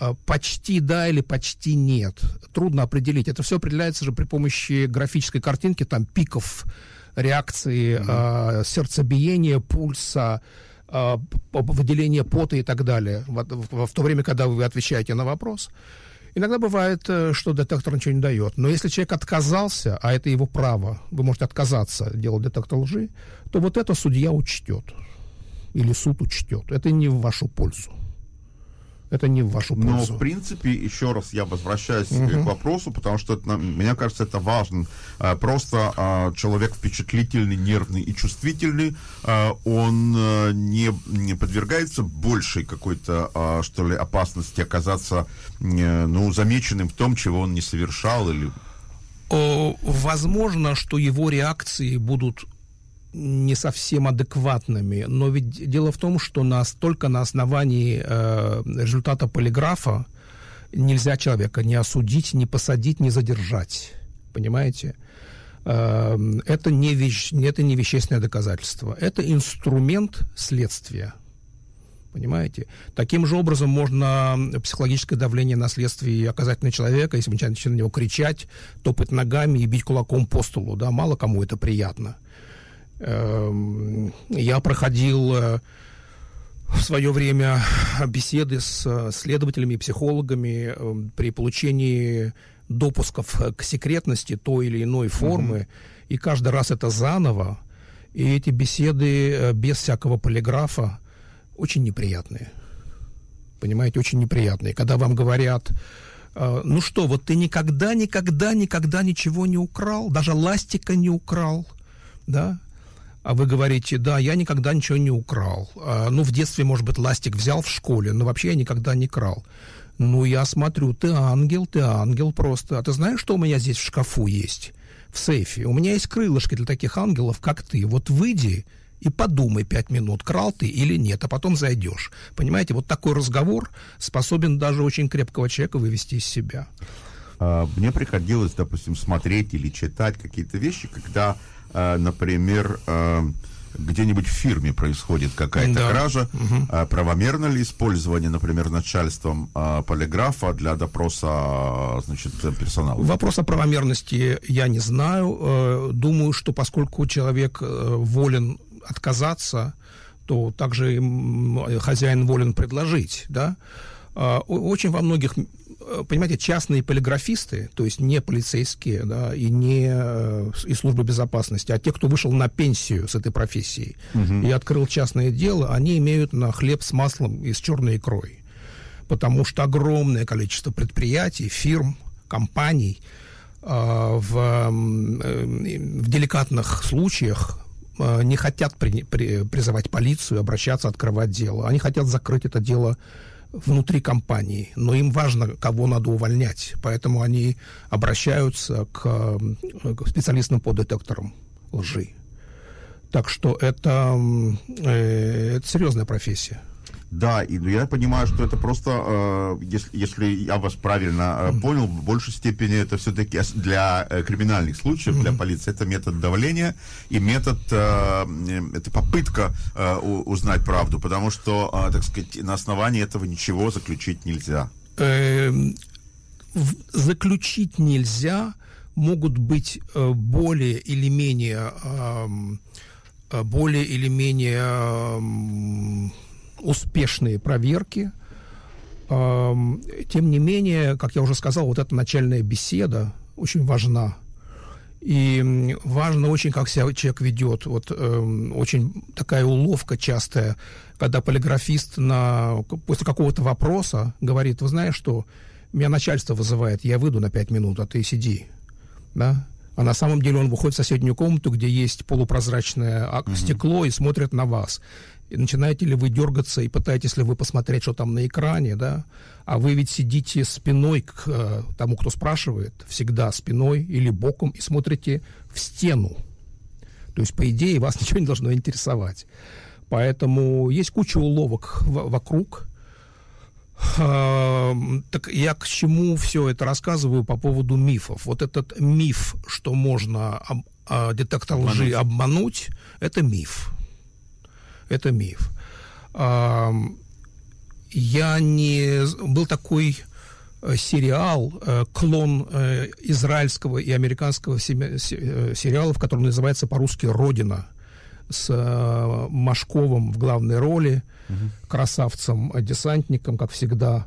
э, почти да или почти нет. Трудно определить. Это все определяется же при помощи графической картинки, там пиков реакции, э, сердцебиения, пульса, э, выделения пота и так далее, в, в- в то время, когда вы отвечаете на вопрос. Иногда бывает, э, что детектор ничего не дает. Но если человек отказался, а это его право, вы можете отказаться делать детектор лжи, то вот это судья учтет. Или суд учтет. Это не в вашу пользу. Это не в вашу Но, пользу. в принципе, еще раз я возвращаюсь э, к вопросу, потому что, это, мне кажется, это важно. А, Просто а, человек впечатлительный, нервный и чувствительный, а, он э, не, не подвергается большей какой-то, что ли, опасности оказаться, э, ну, замеченным в том, чего он не совершал или Возможно, что его реакции будут не совсем адекватными, но ведь дело в том, что нас только на основании э, результата полиграфа нельзя человека не осудить, не посадить, не задержать. Понимаете? Э, это, не вещ- это не вещественное доказательство. Это инструмент следствия. Понимаете? Таким же образом можно психологическое давление на следствие оказать на человека, если начинаете на него кричать, топать ногами и бить кулаком по столу. Да, мало кому это приятно. Эм, Я проходил э, в свое время беседы с э, следователями и психологами э, при получении допусков к секретности той или иной формы, и каждый раз это заново, и эти беседы э, без всякого полиграфа очень неприятные. Понимаете, очень неприятные. Когда вам говорят, ну что, вот ты никогда, никогда, никогда ничего не украл, даже ластика не украл, да? А вы говорите, да, я никогда ничего не украл. А, ну, в детстве, может быть, ластик взял в школе, но вообще я никогда не крал. Ну, я смотрю, ты ангел, ты ангел просто. А ты знаешь, что у меня здесь в шкафу есть? В сейфе. У меня есть крылышки для таких ангелов, как ты. Вот выйди и подумай пять минут, крал ты или нет, а потом зайдешь. Понимаете, вот такой разговор способен даже очень крепкого человека вывести из себя. А, Мне приходилось, допустим, смотреть или читать какие-то вещи, когда, например, а, где-нибудь в фирме происходит какая-то Да. кража, а правомерно ли использование, например, начальством а, полиграфа для допроса, а, значит, персонала? Вопрос о правомерности я не знаю. Э, Думаю, что поскольку человек э, волен отказаться, то также хозяин волен предложить, да. А, Очень во многих, понимаете, частные полиграфисты, то есть не полицейские, да, и не э, из службы безопасности, а те, кто вышел на пенсию с этой профессией и открыл частное дело, они имеют на хлеб с маслом и с черной икрой потому что огромное количество предприятий, фирм, компаний э, в, э, в деликатных случаях э, не хотят при- при- призывать полицию, обращаться, открывать дело. Они хотят закрыть это дело внутри компании, но им важно, кого надо увольнять, поэтому они обращаются к, э, к специалистам по детекторам лжи. Так что это, э, это серьезная профессия. Да, и ну, я понимаю, что это просто, э, если, если я вас правильно э, понял, в большей степени это все-таки для э, криминальных случаев, для полиции, это метод давления и метод, э, это попытка э, узнать правду, потому что, э, так сказать, на основании этого ничего заключить нельзя. Эм, заключить нельзя, могут быть э, более или менее э, более или менее успешные проверки. Тем не менее, как я уже сказал, вот эта начальная беседа очень важна. И важно очень, как себя человек ведет. Вот эм, очень такая уловка частая, когда полиграфист на, после какого-то вопроса говорит, вы знаешь что, меня начальство вызывает, я выйду на пять минут, а ты сиди. Да? А на самом деле он выходит в соседнюю комнату, где есть полупрозрачное ак- стекло и смотрит на вас. И начинаете ли вы дергаться и пытаетесь ли вы посмотреть, что там на экране, да? А вы ведь сидите спиной к э, тому, кто спрашивает, всегда спиной или боком и смотрите в стену. То есть, по идее, вас ничего не должно интересовать. Поэтому есть куча уловок в- вокруг. Ам, Так я к чему все это рассказываю по поводу мифов? Вот этот миф, что можно об- а, детектор лжи обмануть, это миф. Это миф. Я не... Был такой э, сериал, э, клон э, израильского и американского семя- се- э, сериалов, который называется по-русски «Родина», с Машковым в главной роли, красавцем-десантником, как всегда.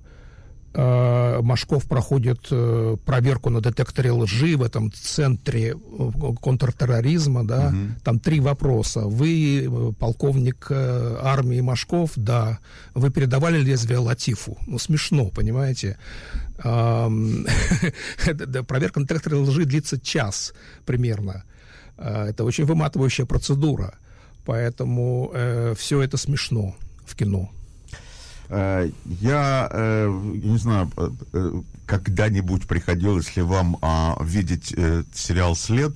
Э, Машков проходит э, проверку на детекторе лжи в этом центре э, контртерроризма, да. Там три вопроса. Вы полковник армии Машков, да. Вы передавали лезвие Латифу? Ну, смешно, понимаете? Проверка на детекторе лжи длится час примерно. Это очень выматывающая процедура. Поэтому все это смешно в кино. Э, Я, э, не знаю, э, когда-нибудь приходилось ли вам а, видеть сериал «След»?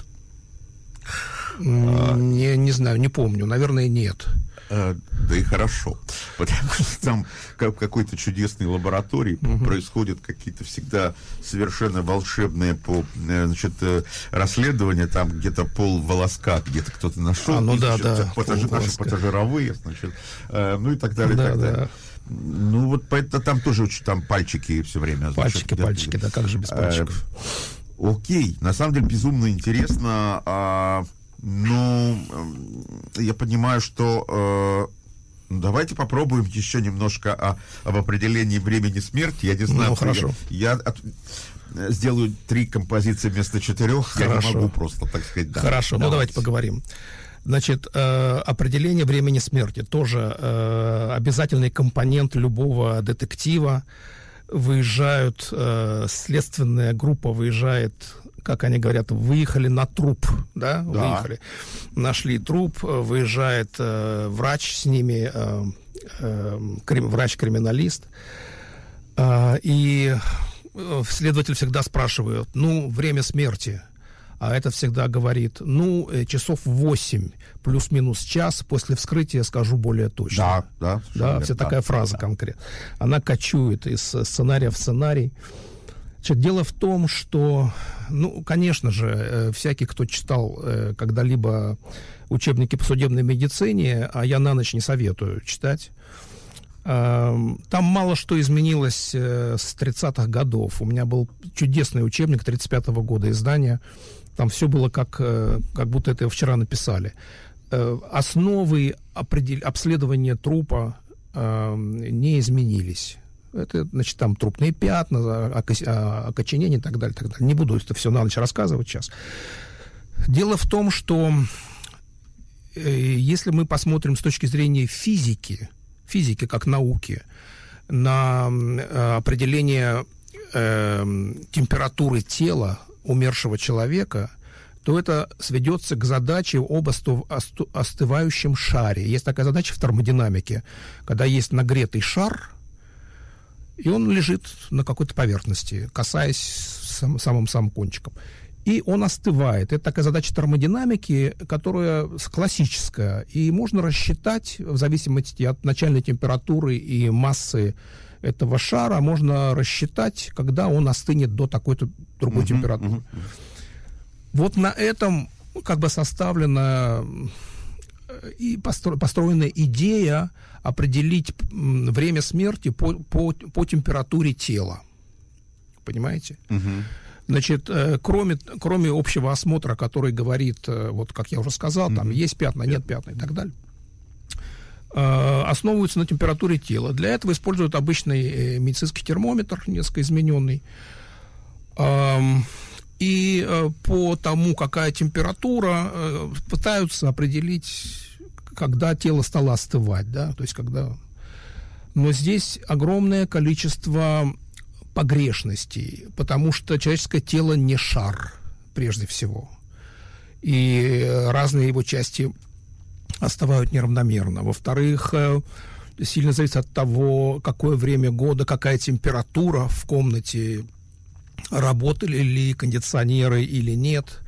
Не, не знаю, не помню. Наверное, нет. Да и хорошо, потому что там как в какой-то чудесной лаборатории происходят какие-то всегда совершенно волшебные по, значит, расследования, там где-то пол волоска где-то кто-то нашел, А, ну да, значит, да, пассажи- наши пассажировые, значит, ну и так далее, и Да, так да. Ну вот поэтому там тоже очень там пальчики все время. значит, Пальчики, где-то- пальчики, да как же без Э, пальчиков? Окей, на самом деле безумно интересно. а, ну, я понимаю, что э, ну, давайте попробуем еще немножко о- об определении времени смерти. Я не знаю, Ну, я- хорошо. Я, от- э, сделаю три композиции вместо четырех. Я не Хорошо. могу просто, так сказать. да. Хорошо, ну давайте поговорим. Значит, э, определение времени смерти тоже э, обязательный компонент любого детектива. Выезжают, э, следственная группа выезжает, как они говорят, выехали на труп, да, Да. выехали, нашли труп, э, выезжает э, врач с ними, э, э, крим- врач-криминалист, а, и э, следователь всегда спрашивает, ну, время смерти. А это всегда говорит, ну, э, часов 8 плюс-минус час после вскрытия скажу более точно. Да, да. Да, вся такая фраза конкретно. Она кочует из э, сценария в сценарий. Значит, дело в том, что, ну, конечно же, э, всякий, кто читал когда-либо учебники по судебной медицине, а я на ночь не советую читать, эм, там мало что изменилось с 30-х годов. У меня был чудесный учебник 35-го года издания. Там все было как, э, как будто это вчера написали. Э, Основы определ- обследования трупа эм, не изменились. Это, значит, там трупные пятна, а, око- окоченение и так далее, так далее. Не буду это все на ночь рассказывать сейчас. Дело в том, что э, если мы посмотрим с точки зрения физики, физики как науки, на определение э, температуры тела умершего человека, то это сведется к задаче об остывающем шаре. Есть такая задача в термодинамике, когда есть нагретый шар, и он лежит на какой-то поверхности, касаясь сам- самым-самым кончиком. И он остывает. Это такая задача термодинамики, которая классическая. И можно рассчитать, в зависимости от начальной температуры и массы этого шара, можно рассчитать, когда он остынет до такой-то другой температуры. Вот на этом как бы составлена э, и постро- построена идея определить время смерти по, по, по температуре тела. Понимаете? Значит, э, кроме, кроме общего осмотра, который говорит, э, вот как я уже сказал, там есть пятна, нет пятна и так далее, основываются на температуре тела. Для этого используют обычный э, медицинский термометр, несколько измененный. И э, по тому, какая температура, э, пытаются определить, когда тело стало остывать, да, то есть когда... Но здесь огромное количество погрешностей, потому что человеческое тело не шар, прежде всего. И э, разные его части остывают неравномерно. Во-вторых, э, сильно зависит от того, какое время года, какая температура в комнате, работали ли кондиционеры или нет,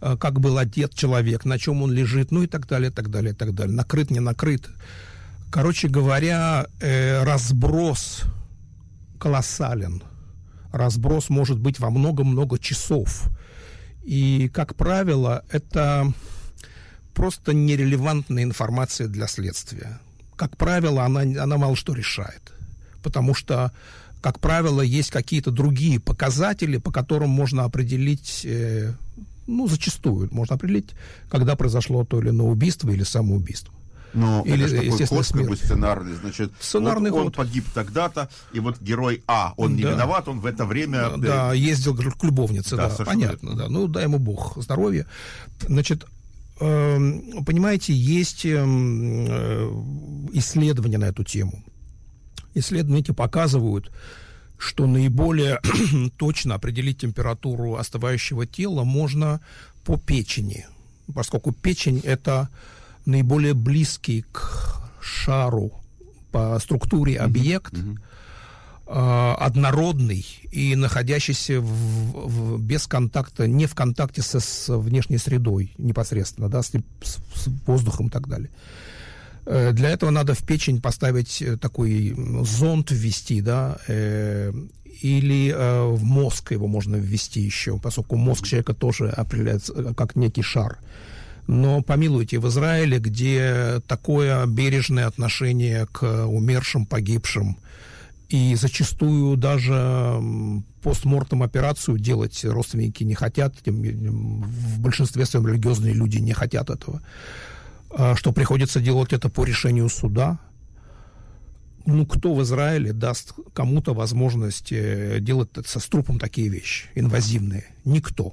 э, как был одет человек, на чем он лежит, ну и так далее, так далее, так далее. Накрыт, не накрыт. Короче говоря, э, разброс колоссален. Разброс может быть во много-много часов. И, как правило, это просто нерелевантная информация для следствия. Как правило, она, она мало что решает. Потому что, как правило, есть какие-то другие показатели, по которым можно определить, э, ну, зачастую можно определить, когда произошло то или иное убийство или самоубийство. Ну, Или, это ж такой ход как бы сценарный. Значит, Сценарный вот он ход. погиб тогда-то, и вот герой А, он не Да. виноват, он в это время... э, Да, ездил к любовнице, Да, да, понятно, да. Ну, дай ему Бог здоровья. Значит, понимаете, есть эм, э, исследования на эту тему. Исследования эти показывают, что наиболее точно определить температуру остывающего тела можно по печени, поскольку печень это наиболее близкий к шару по структуре объект, э, однородный и находящийся в, в- без контакта, не в контакте со, с внешней средой непосредственно, да, с, с- воздухом и так далее. Э, Для этого надо в печень поставить э, такой зонд ввести, да, э, или э, в мозг его можно ввести еще, поскольку мозг человека тоже определяется э, как некий шар. Но помилуйте, в Израиле, где такое бережное отношение к умершим, погибшим, и зачастую даже постмортом операцию делать родственники не хотят, в большинстве своем религиозные люди не хотят этого, а, что приходится делать это по решению суда. Ну, кто в Израиле даст кому-то возможность э, делать со с трупом такие вещи, инвазивные? Никто.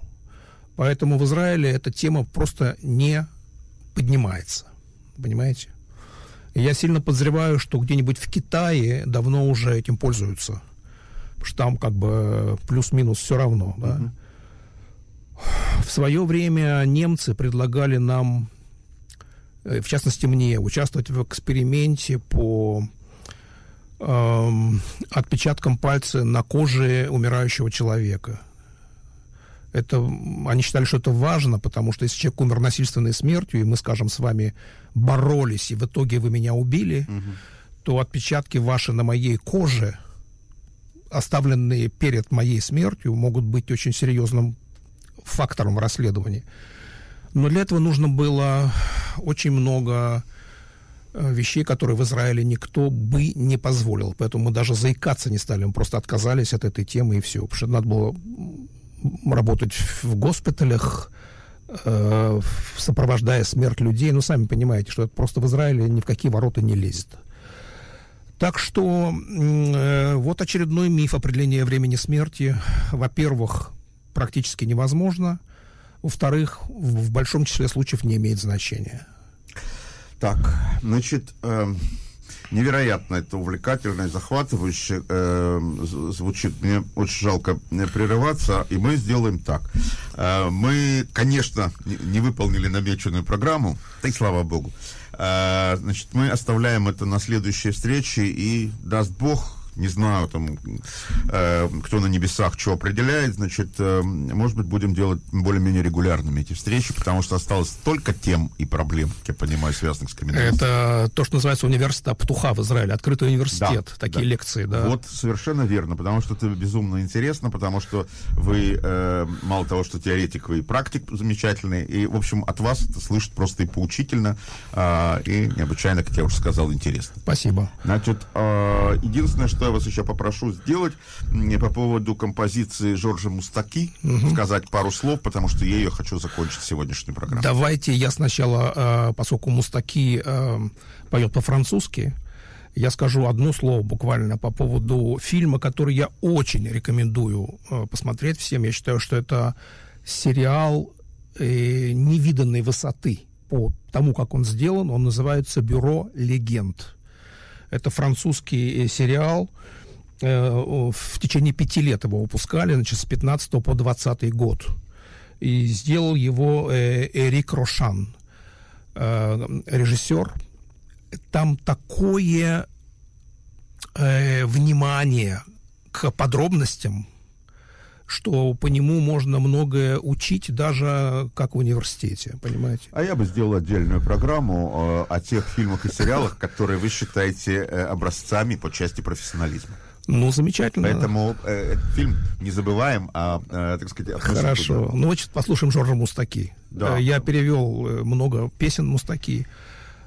Поэтому в Израиле эта тема просто не поднимается. Понимаете? Я сильно подозреваю, что где-нибудь в Китае давно уже этим пользуются. Потому что там как бы плюс-минус все равно. Да? В свое время немцы предлагали нам, э, в частности мне, участвовать в эксперименте по эм, отпечаткам пальца на коже умирающего человека. Это, они считали, что это важно, потому что если человек умер насильственной смертью, и мы, скажем, с вами боролись, и в итоге вы меня убили, то отпечатки ваши на моей коже оставленные перед моей смертью, могут быть очень серьезным фактором в расследовании. Но для этого нужно было очень много э, вещей, которые в Израиле никто бы не позволил. Поэтому мы даже заикаться не стали, мы просто отказались от этой темы и все. Потому что надо было работать в госпиталях, э, сопровождая смерть людей. Ну, сами понимаете, что это просто в Израиле ни в какие ворота не лезет. Так что э, вот очередной миф определения времени смерти. Во-первых, практически невозможно. Во-вторых, в в большом числе случаев не имеет значения. Так, значит, эм, невероятно это увлекательно и захватывающе з- звучит. Мне очень жалко э, прерываться, и мы сделаем так. Э, мы, конечно, не, не выполнили намеченную программу, да и слава богу. Э, значит, мы оставляем это на следующей встрече, и даст Бог, не знаю, там, э, кто на небесах что определяет, значит, э, может быть, будем делать более-менее регулярными эти встречи, потому что осталось столько тем и проблем, как я понимаю, связанных с криминалистикой. Это то, что называется университет Птуха в Израиле, открытый университет, Да, такие да. лекции, да. Вот совершенно верно, потому что это безумно интересно, потому что вы э, мало того, что теоретик, вы и практик замечательный, и, в общем, от вас это слышать просто и поучительно, а, и необычайно, как я уже сказал, интересно. Спасибо. Значит, э, единственное, что я вас еще попрошу сделать по поводу композиции Жоржа Мустаки, сказать пару слов, потому что я ее хочу закончить сегодняшнюю программу. Давайте я сначала, э, поскольку Мустаки э, поет по-французски, я скажу одно слово буквально по поводу фильма, который я очень рекомендую э, посмотреть всем. Я считаю, что это сериал невиданной высоты по тому, как он сделан. Он называется «Бюро легенд». Это французский э, сериал. Э, В течение пяти лет его выпускали, значит, с 15 по 20 год. И сделал его э, Эрик Рошан, режиссер. Там такое внимание к подробностям, что по нему можно многое учить даже как в университете, понимаете? А я бы сделал отдельную программу э, о тех фильмах и сериалах, которые вы считаете э, образцами по части профессионализма. Ну, замечательно. Поэтому э, этот фильм не забываем, а, э, так сказать, Хорошо. туда. Ну, значит, послушаем Жоржа Мустаки. Да. Э, Я перевел э, много песен Мустаки.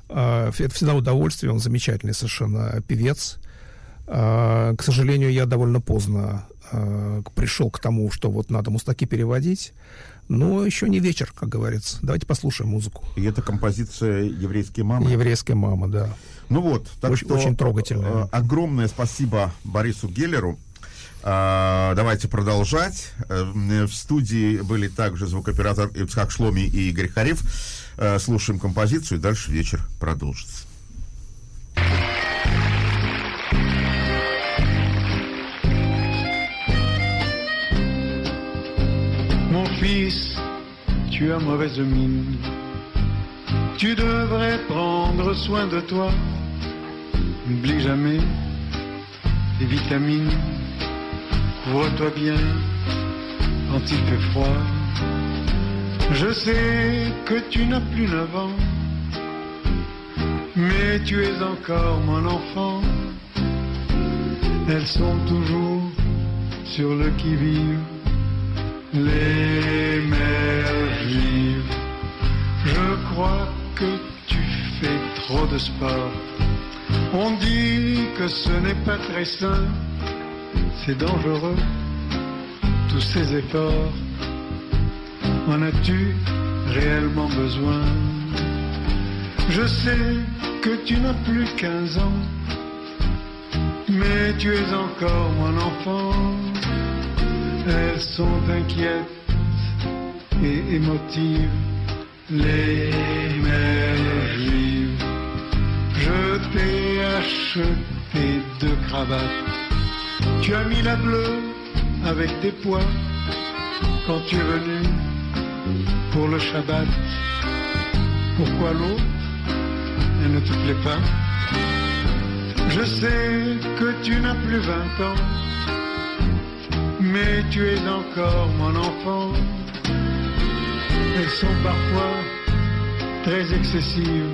Э, Это всегда удовольствие, он замечательный совершенно певец. Э, К сожалению, я довольно поздно э, пришел к тому, что вот надо Мустаки переводить. Но еще не вечер, как говорится. Давайте послушаем музыку. И это композиция «Еврейские мамы». Еврейская мама, да. Ну вот, так Очень- что очень трогательная. э, огромное спасибо Борису Геллеру. А, давайте продолжать. Э, В студии были также звукооператор Ицхак Шломи и Игорь Харев. Э, Слушаем композицию, и дальше вечер продолжится. Mon fils, tu as mauvaise mine. Tu devrais prendre soin de toi. N'oublie jamais les vitamines. Couvre-toi bien quand il fait froid. Je sais que tu n'as plus neuf ans, mais tu es encore mon enfant. Elles sont toujours sur le qui-vive les mers juives. Je crois que tu fais trop de sport. On dit que ce n'est pas très sain, c'est dangereux, tous ces efforts. En as-tu réellement besoin? Je sais que tu n'as plus 15 ans, mais tu es encore mon enfant. Elles sont inquiètes et émotives, les mères juives. Je t'ai acheté deux cravates. Tu as mis la bleue avec tes pois quand tu es venu pour le Shabbat. Pourquoi l'autre Elle ne te plaît pas? Je sais que tu n'as plus 20 ans mais tu es encore mon enfant. Elles sont parfois très excessives,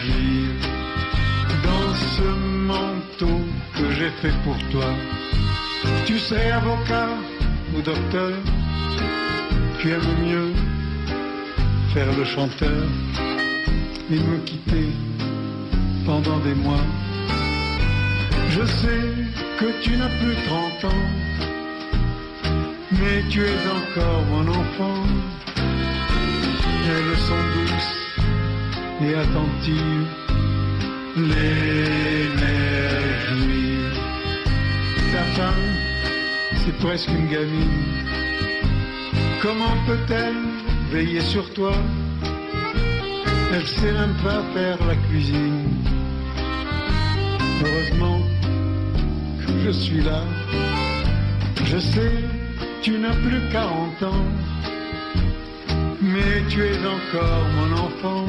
juives. Dans ce manteau j'ai fait pour toi. Tu serais avocat ou docteur, tu aimes mieux faire le chanteur et me quitter pendant des mois. Je sais que tu n'as plus 30 ans, mais tu es encore mon enfant. Elles sont douces et attentives, les mères. Ta femme, c'est presque une gamine. Comment peut-elle veiller sur toi? Elle sait même pas faire la cuisine. Heureusement je suis là. Je sais, tu n'as plus 40 ans, mais tu es encore mon enfant.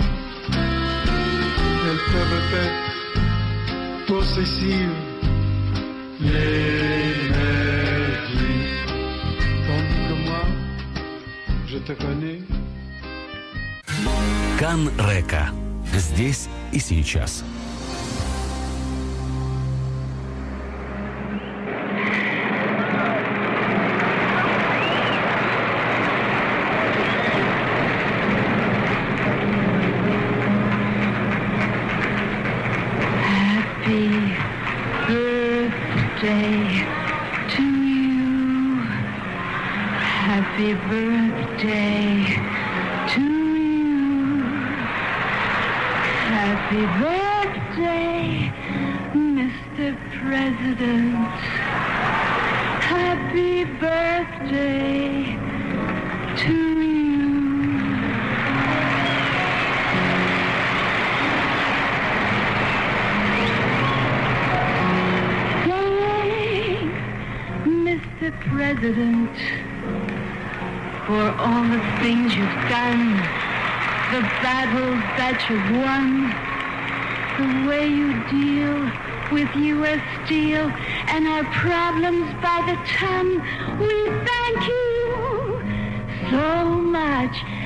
Elles peuvent être possessives, les mères juives. Tandis que moi, je te connais. Кан Река. Здесь и сейчас. Battles that you've the way you deal with U.S. Steel and our problems by the ton. We thank you so much.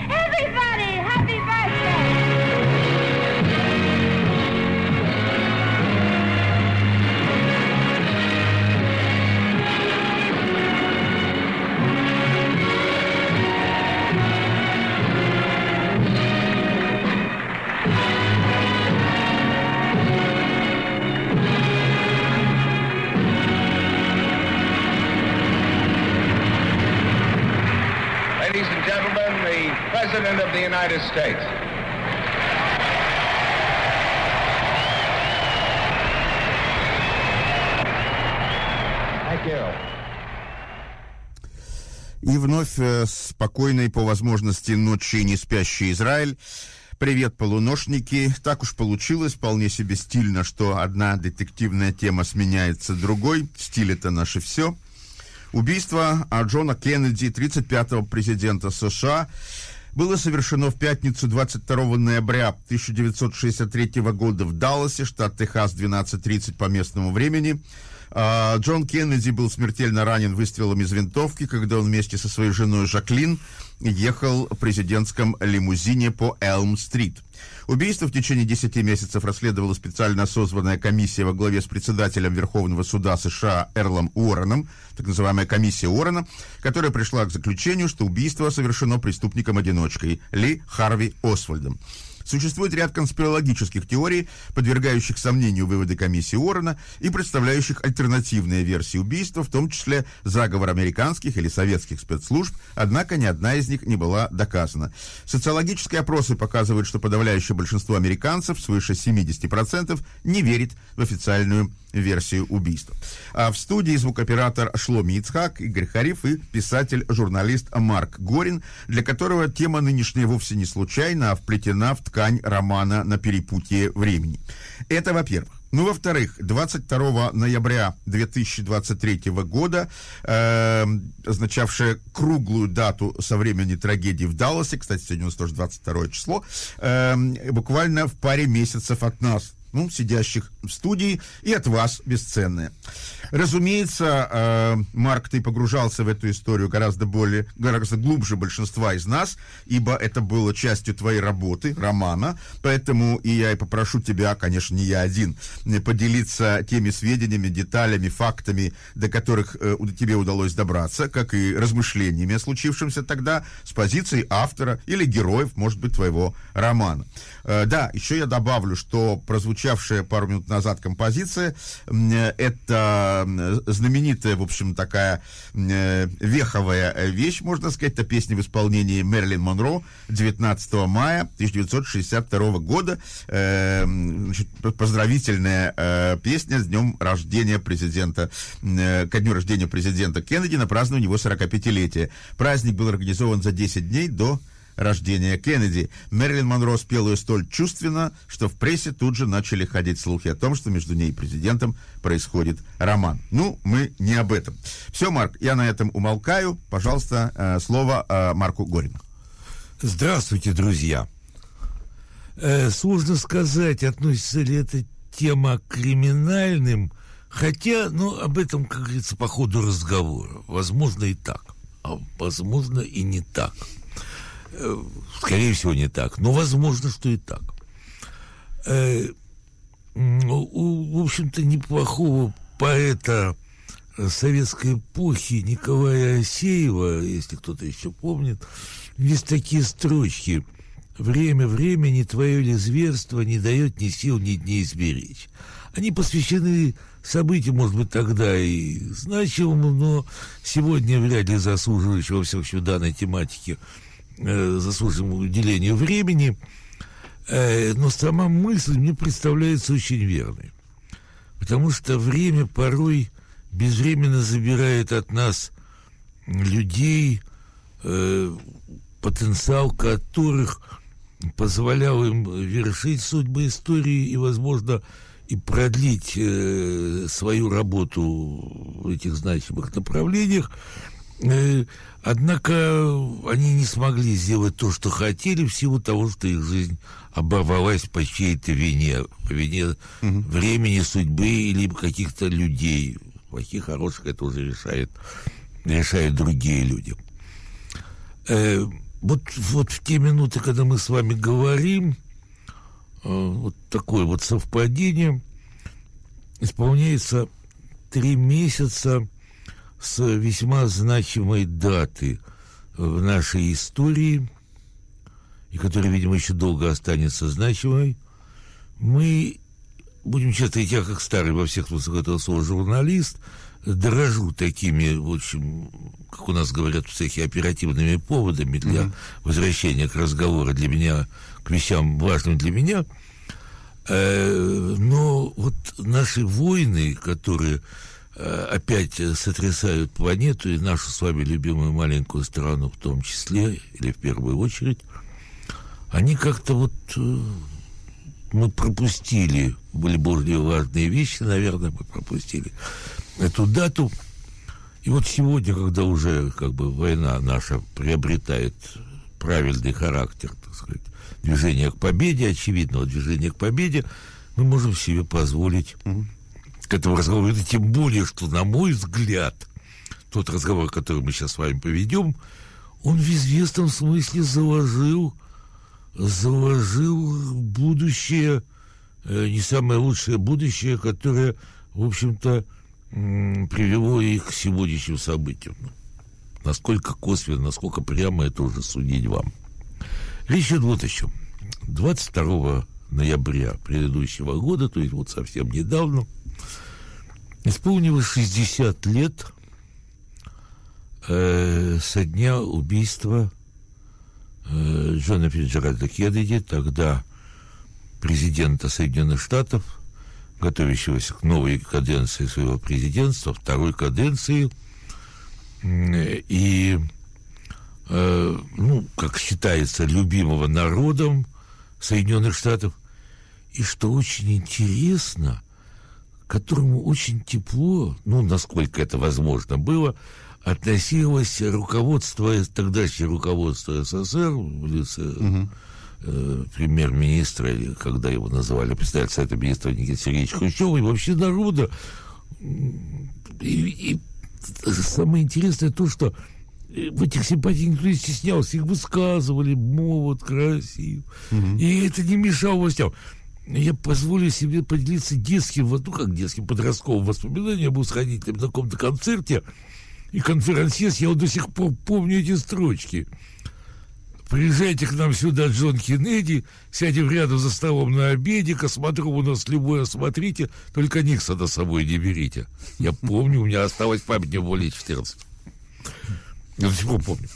United States. Thank you. И вновь э, спокойный по возможности ночи не спящий Израиль. Привет, полуношники. Так уж получилось, вполне себе стильно, что одна детективная тема сменяется другой. Стиль это наше все. Убийство а, Джона Кеннеди, 35-го президента США, было совершено в пятницу 22 ноября 1963 года в Далласе, штат Техас, 12.30 по местному времени. А, Джон Кеннеди был смертельно ранен выстрелом из винтовки, когда он вместе со своей женой Жаклин ехал в президентском лимузине по Элм-стрит. Убийство в течение 10 месяцев расследовала специально созванная комиссия во главе с председателем Верховного суда США Эрлом Уорреном, так называемая комиссия Уоррена, которая пришла к заключению, что убийство совершено преступником-одиночкой Ли Харви Освальдом. Существует ряд конспирологических теорий, подвергающих сомнению выводы комиссии Уоррена и представляющих альтернативные версии убийства, в том числе заговор американских или советских спецслужб, однако ни одна из них не была доказана. Социологические опросы показывают, что подавляющее большинство американцев, свыше 70%, не верит в официальную версию убийства. А в студии звукоператор Шломи Ицхак, Игорь Хариф и писатель-журналист Марк Горин, для которого тема нынешняя вовсе не случайна, а вплетена в ткань романа «На перепутье времени». Это во-первых. Ну, во-вторых, 22 ноября 2023 года, э, означавшая круглую дату со времени трагедии в Далласе, кстати, сегодня у нас тоже 22 число, э, буквально в паре месяцев от нас, ну, сидящих в студии, и от вас бесценное. Разумеется, э, Марк, ты погружался в эту историю гораздо более, гораздо глубже большинства из нас, ибо это было частью твоей работы, романа, поэтому и я и попрошу тебя, конечно, не я один, э, поделиться теми сведениями, деталями, фактами, до которых э, тебе удалось добраться, как и размышлениями о случившемся тогда с позиции автора или героев, может быть, твоего романа. Э, да, еще я добавлю, что прозвучавшая пару минут назад композиция это знаменитая, в общем, такая э, веховая вещь, можно сказать, это песня в исполнении Мерлин Монро 19 мая 1962 года. Э, поздравительная э, песня с днем рождения президента, ко дню рождения президента Кеннеди на празднование его 45-летия. Праздник был организован за 10 дней до рождения Кеннеди. Мэрилин Монро спела ее столь чувственно, что в прессе тут же начали ходить слухи о том, что между ней и президентом происходит роман. Ну, мы не об этом. Все, Марк, я на этом умолкаю. Пожалуйста, э, слово э, Марку Горину. Здравствуйте, друзья. Э, сложно сказать, относится ли эта тема к криминальным, хотя, ну, об этом, как говорится, по ходу разговора. Возможно и так, а возможно и не так. Э, скорее всего, не так, но возможно, что и так. Э, у, в общем-то, неплохого поэта советской эпохи Николая Асеева, если кто-то еще помнит, есть такие строчки. «Время времени твое ли зверство не дает ни сил, ни дней сберечь». Они посвящены событиям, может быть, тогда и значимым, но сегодня вряд ли заслуживающего, во всяком случае, в данной тематике, э, заслуживаемому уделению времени. Э, но сама мысль мне представляется очень верной. Потому что время порой безвременно забирает от нас людей, э, потенциал которых позволял им вершить судьбы истории и, возможно, и продлить свою работу в этих значимых направлениях. Однако они не смогли сделать то, что хотели, в силу того, что их жизнь оборвалась по чьей-то вине, по вине времени, судьбы или каких-то людей. Плохих, хороших это уже решает, решают другие люди. Э, вот, вот в те минуты, когда мы с вами говорим, э, вот такое вот совпадение, исполняется три месяца с весьма значимой даты в нашей истории, и которая, видимо, еще долго останется значимой, мы будем честно, я как старый во всех смыслах этого слова журналист, дорожу такими, в общем, как у нас говорят в цехе, оперативными поводами для Мгм. возвращения к разговору для меня, к вещам важным для меня. Э, Но вот наши войны, которые опять э, сотрясают планету и нашу с вами любимую маленькую страну в том числе, или в первую очередь, они как-то вот э, мы пропустили, были более важные вещи, наверное, мы пропустили эту дату. И вот сегодня, когда уже как бы война наша приобретает правильный характер, так сказать, движения к победе, очевидного движения к победе, мы можем себе позволить к этому разговору. Это тем более, что, на мой взгляд, тот разговор, который мы сейчас с вами поведем, он в известном смысле заложил, заложил будущее, э, не самое лучшее будущее, которое, в общем-то, привело их к сегодняшним событиям. Насколько косвенно, насколько прямо это уже судить вам. Речь идет вот о чем. 22 ноября предыдущего года, то есть вот совсем недавно, исполнилось 60 лет э, со дня убийства э, Джона Фиджеральда Кеннеди, тогда президента Соединенных Штатов, готовящегося к новой каденции своего президентства, второй каденции, и, э, ну, как считается, любимого народом Соединенных Штатов, и что очень интересно, которому очень тепло, ну, насколько это возможно было, относилось руководство, тогдашнее руководство СССР в лице э, премьер-министра, или когда его называли председатель Совета министров Никита Сергеевич Хрущева, и вообще народа. И, и самое интересное то, что э, в этих симпатиях никто не стеснялся, их высказывали, молод, красив. И это не мешало властям. Я позволю себе поделиться детским, ну как детским, подростковым воспоминанием. Я был сходителем на каком-то концерте, и конферансьес, я вот до сих пор помню эти строчки. Приезжайте к нам сюда, Джон Кеннеди, сядем рядом за столом на обеде, космодром у нас любой осмотрите, только Никсона с собой не берите. Я помню, у меня осталось память не более 14. Я до сих пор помню.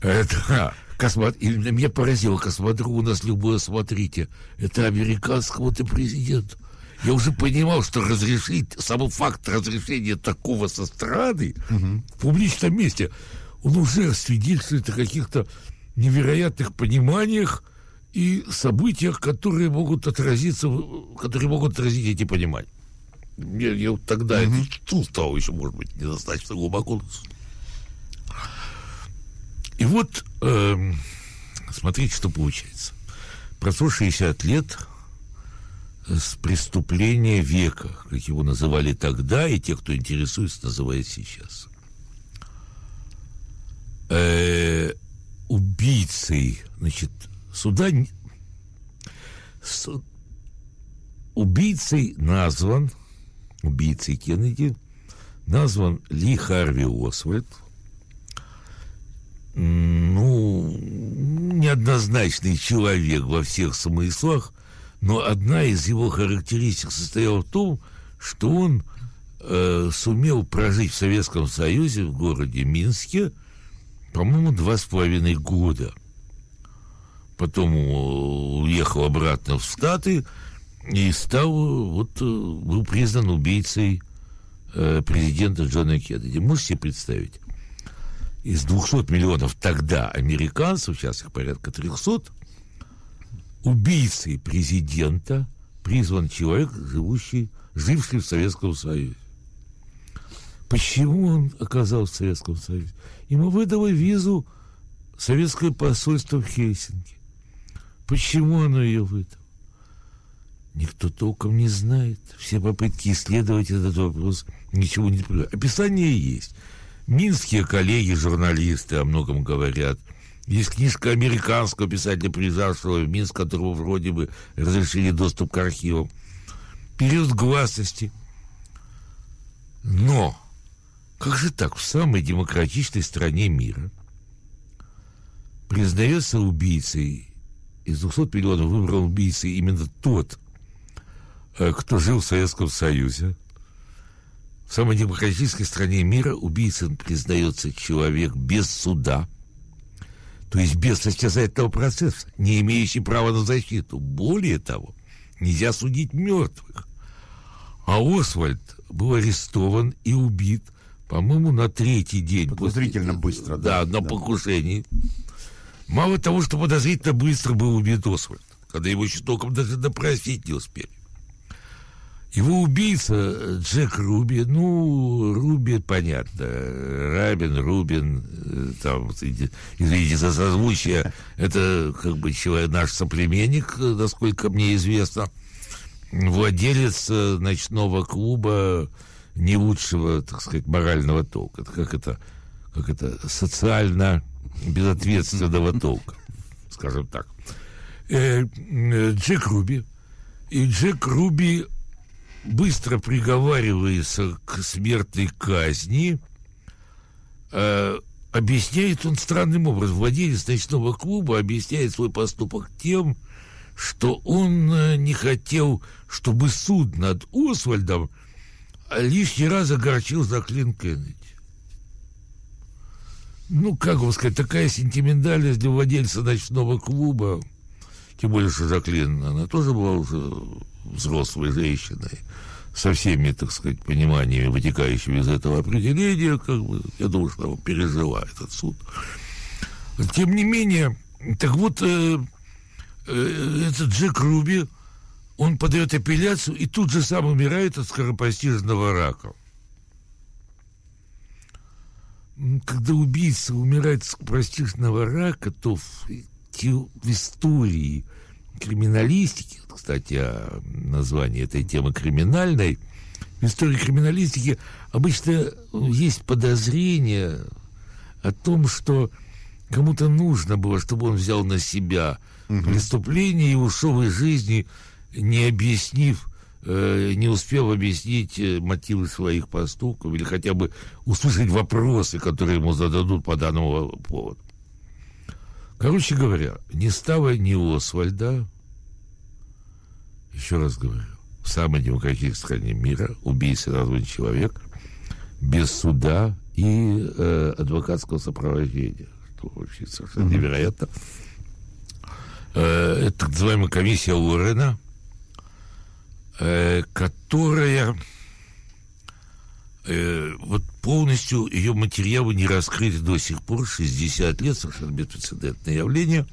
Это, космот... И меня поразило, космодром у нас любой осмотрите. Это американского-то президента. Я уже понимал, что разрешить, самый факт разрешения такого со стороны в публичном месте, он уже свидетельствует о каких-то невероятных пониманиях и событиях, которые могут отразиться, которые могут отразить эти понимания. Я, я тогда это чувствовал еще, может быть, недостаточно глубоко. И вот, эм, смотрите, что получается. Прошло 60 лет с преступления века, как его называли тогда, и те, кто интересуется, называют сейчас. Э, убийцей, значит, суда... н- су- убийцей назван, убийцей Кеннеди, назван Ли Харви Освальд, ну, неоднозначный человек во всех смыслах, но одна из его характеристик состояла в том, что он э, сумел прожить в Советском Союзе, в городе Минске, по-моему, два с половиной года. Потом э, уехал обратно в Штаты и стал, вот, э, был признан убийцей э, президента Джона Кеннеди. Можете себе представить? Из 200 миллионов тогда американцев, сейчас их порядка 300, убийцей президента призван человек, живущий, живший в Советском Союзе. Почему он оказался в Советском Союзе? Ему выдало визу советское посольство в Хельсинки. Почему оно ее выдало? Никто толком не знает. Все попытки исследовать этот вопрос ничего не приводят. Описание есть. Минские коллеги, журналисты о многом говорят. Есть книжка американского писателя, приезжавшего в Минск, которого вроде бы разрешили доступ к архивам. Период гласности. Но как же так в самой демократичной стране мира признается убийцей, из 200 миллионов выбрал убийцей именно тот, э, кто жил в Советском Союзе. В самой демократической стране мира убийцей признается человек без суда, то есть без состязательного процесса, не имеющий права на защиту. Более того, нельзя судить мертвых. А Освальд был арестован и убит, по-моему, на третий день. Подозрительно быстро, Да, да, на покушении. Мало того, что подозрительно быстро был убит Освальд, когда его еще толком даже допросить не успели. Его убийца Джек Руби, ну, Руби, понятно, Рабин, Рубин, э, там, извините за созвучие, это как бы человек, наш соплеменник, э, насколько мне известно, владелец э, ночного клуба не лучшего, так сказать, морального толка. Это как это, как это социально безответственного толка, скажем так. Джек Руби. И Джек Руби быстро приговаривается к смертной казни. Э, объясняет он странным образом. Владелец ночного клуба объясняет свой поступок тем, что он э, не хотел, чтобы суд над Освальдом лишний раз огорчил Заклин Кеннеди. Ну, как вам сказать, такая сентиментальность для владельца ночного клуба, тем более, что Жаклин, она тоже была уже взрослой женщиной, со всеми, так сказать, пониманиями, вытекающими из этого определения, как бы, я думаю, что она пережила этот суд. Тем не менее, так вот, э, э, этот Джек Руби, он подает апелляцию и тут же сам умирает от скоропостижного рака. Когда убийца умирает от скоропостижного рака, то в в истории криминалистики, кстати, о названии этой темы криминальной, в истории криминалистики обычно есть подозрение о том, что кому-то нужно было, чтобы он взял на себя преступление и ушел из жизни, не объяснив, э, не успев объяснить э, мотивы своих поступков или хотя бы услышать вопросы, которые ему зададут по данному поводу. Короче говоря, ни Става, ни Освальда, еще раз говорю, в самой демократической стране мира убийца назван человек без суда и э, адвокатского сопровождения, что вообще совершенно невероятно. Э, это так называемая комиссия Лорена, э, которая э, вот полностью ее материалы не раскрыты до сих пор, 60 лет, совершенно беспрецедентное явление.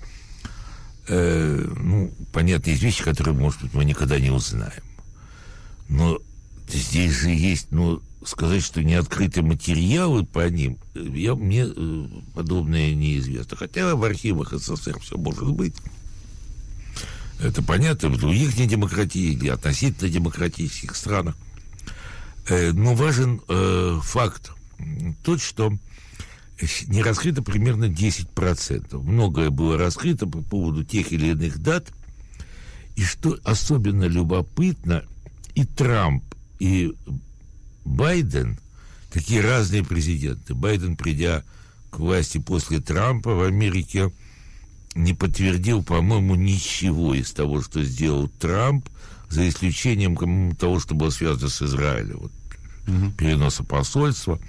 Э, ну, понятно, есть вещи, которые, может быть, мы никогда не узнаем. Но здесь же есть, ну, сказать, что не открыты материалы по ним, э, я, мне э, подобное неизвестно. Хотя в архивах СССР все может быть. Это понятно, в других недемократии или относительно демократических странах. Э, но важен э, факт тот, что не раскрыто примерно 10%. Многое было раскрыто по поводу тех или иных дат. И что особенно любопытно, и Трамп, и Байден, такие разные президенты. Байден, придя к власти после Трампа в Америке, не подтвердил, по-моему, ничего из того, что сделал Трамп, за исключением того, что было связано с Израилем. Вот, Переноса посольства.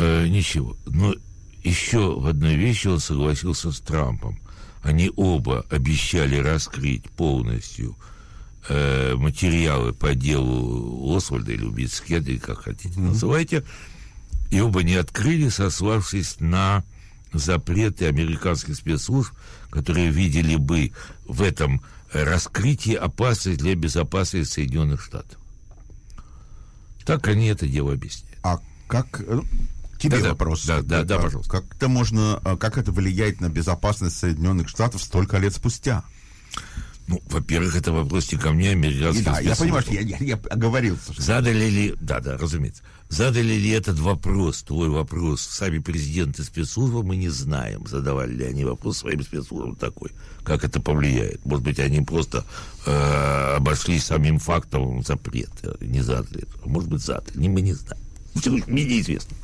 Э, ничего. Но еще в одной вещи он согласился с Трампом. Они оба обещали раскрыть полностью э, материалы по делу Освальда или убийцы Кеннеди, как хотите называйте, и оба не открыли, сославшись на запреты американских спецслужб, которые видели бы в этом раскрытии опасность для безопасности Соединенных Штатов. Так они это дело объясняют. А как... Тебе Да-да. вопрос. Да, да, да, пожалуйста. Как это можно, а, как это влияет на безопасность Соединенных Штатов столько лет спустя? Ну, во-первых, это вопрос не ко мне, а И американских да, я понимаю, что я, я, я оговорился. что- Задали ли, да, да, разумеется, задали ли этот вопрос, твой вопрос, сами президенты спецслужбы, мы не знаем, задавали ли они вопрос своим спецслужбам такой, как это повлияет. Может быть, они просто э, обошли самим фактом запрет, э, не задали. Может быть, задали, мы не знаем. Лишь Мне неизвестно.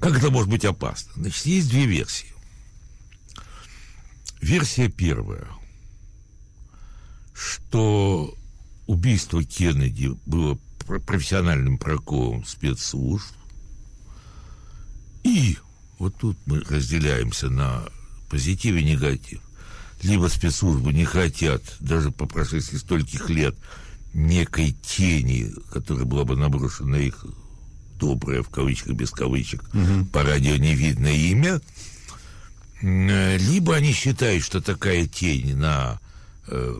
Как это может быть опасно? Значит, есть две версии. Версия первая, что убийство Кеннеди было про- профессиональным проколом спецслужб. И вот тут мы разделяемся на позитив и негатив. Либо спецслужбы не хотят, даже по прошествии стольких лет, некой тени, которая была бы наброшена на их доброе, в кавычках, без кавычек, по радио невидное имя, э, либо они считают, что такая тень на э,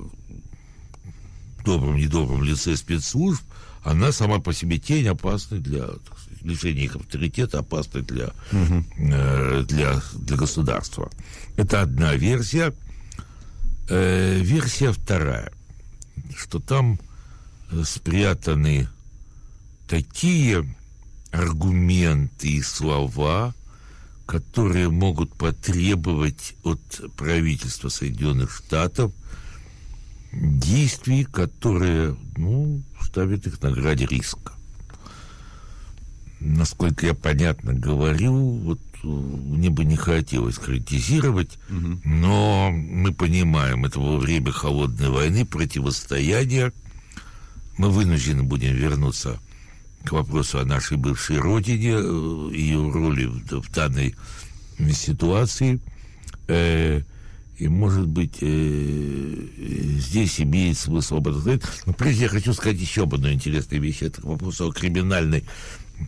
добром, недобром лице спецслужб, она сама по себе тень опасна для сказать, лишения их авторитета, опасна для, э, для, для государства. Это одна версия. Э, версия вторая, что там э, спрятаны такие аргументы и слова, которые могут потребовать от правительства Соединенных Штатов действий, которые, ну, ставят их на граде риска. Насколько я понятно говорю, вот э, мне бы не хотелось критизировать, но мы понимаем, это во время холодной войны, противостояния. Мы вынуждены будем вернуться к вопросу о нашей бывшей родине, э, ее роли в, в данной ситуации. Э, и, может быть, э, здесь имеет смысл об этом сказать. Но прежде я хочу сказать еще об одной интересной вещи. Это к вопросу о криминальной,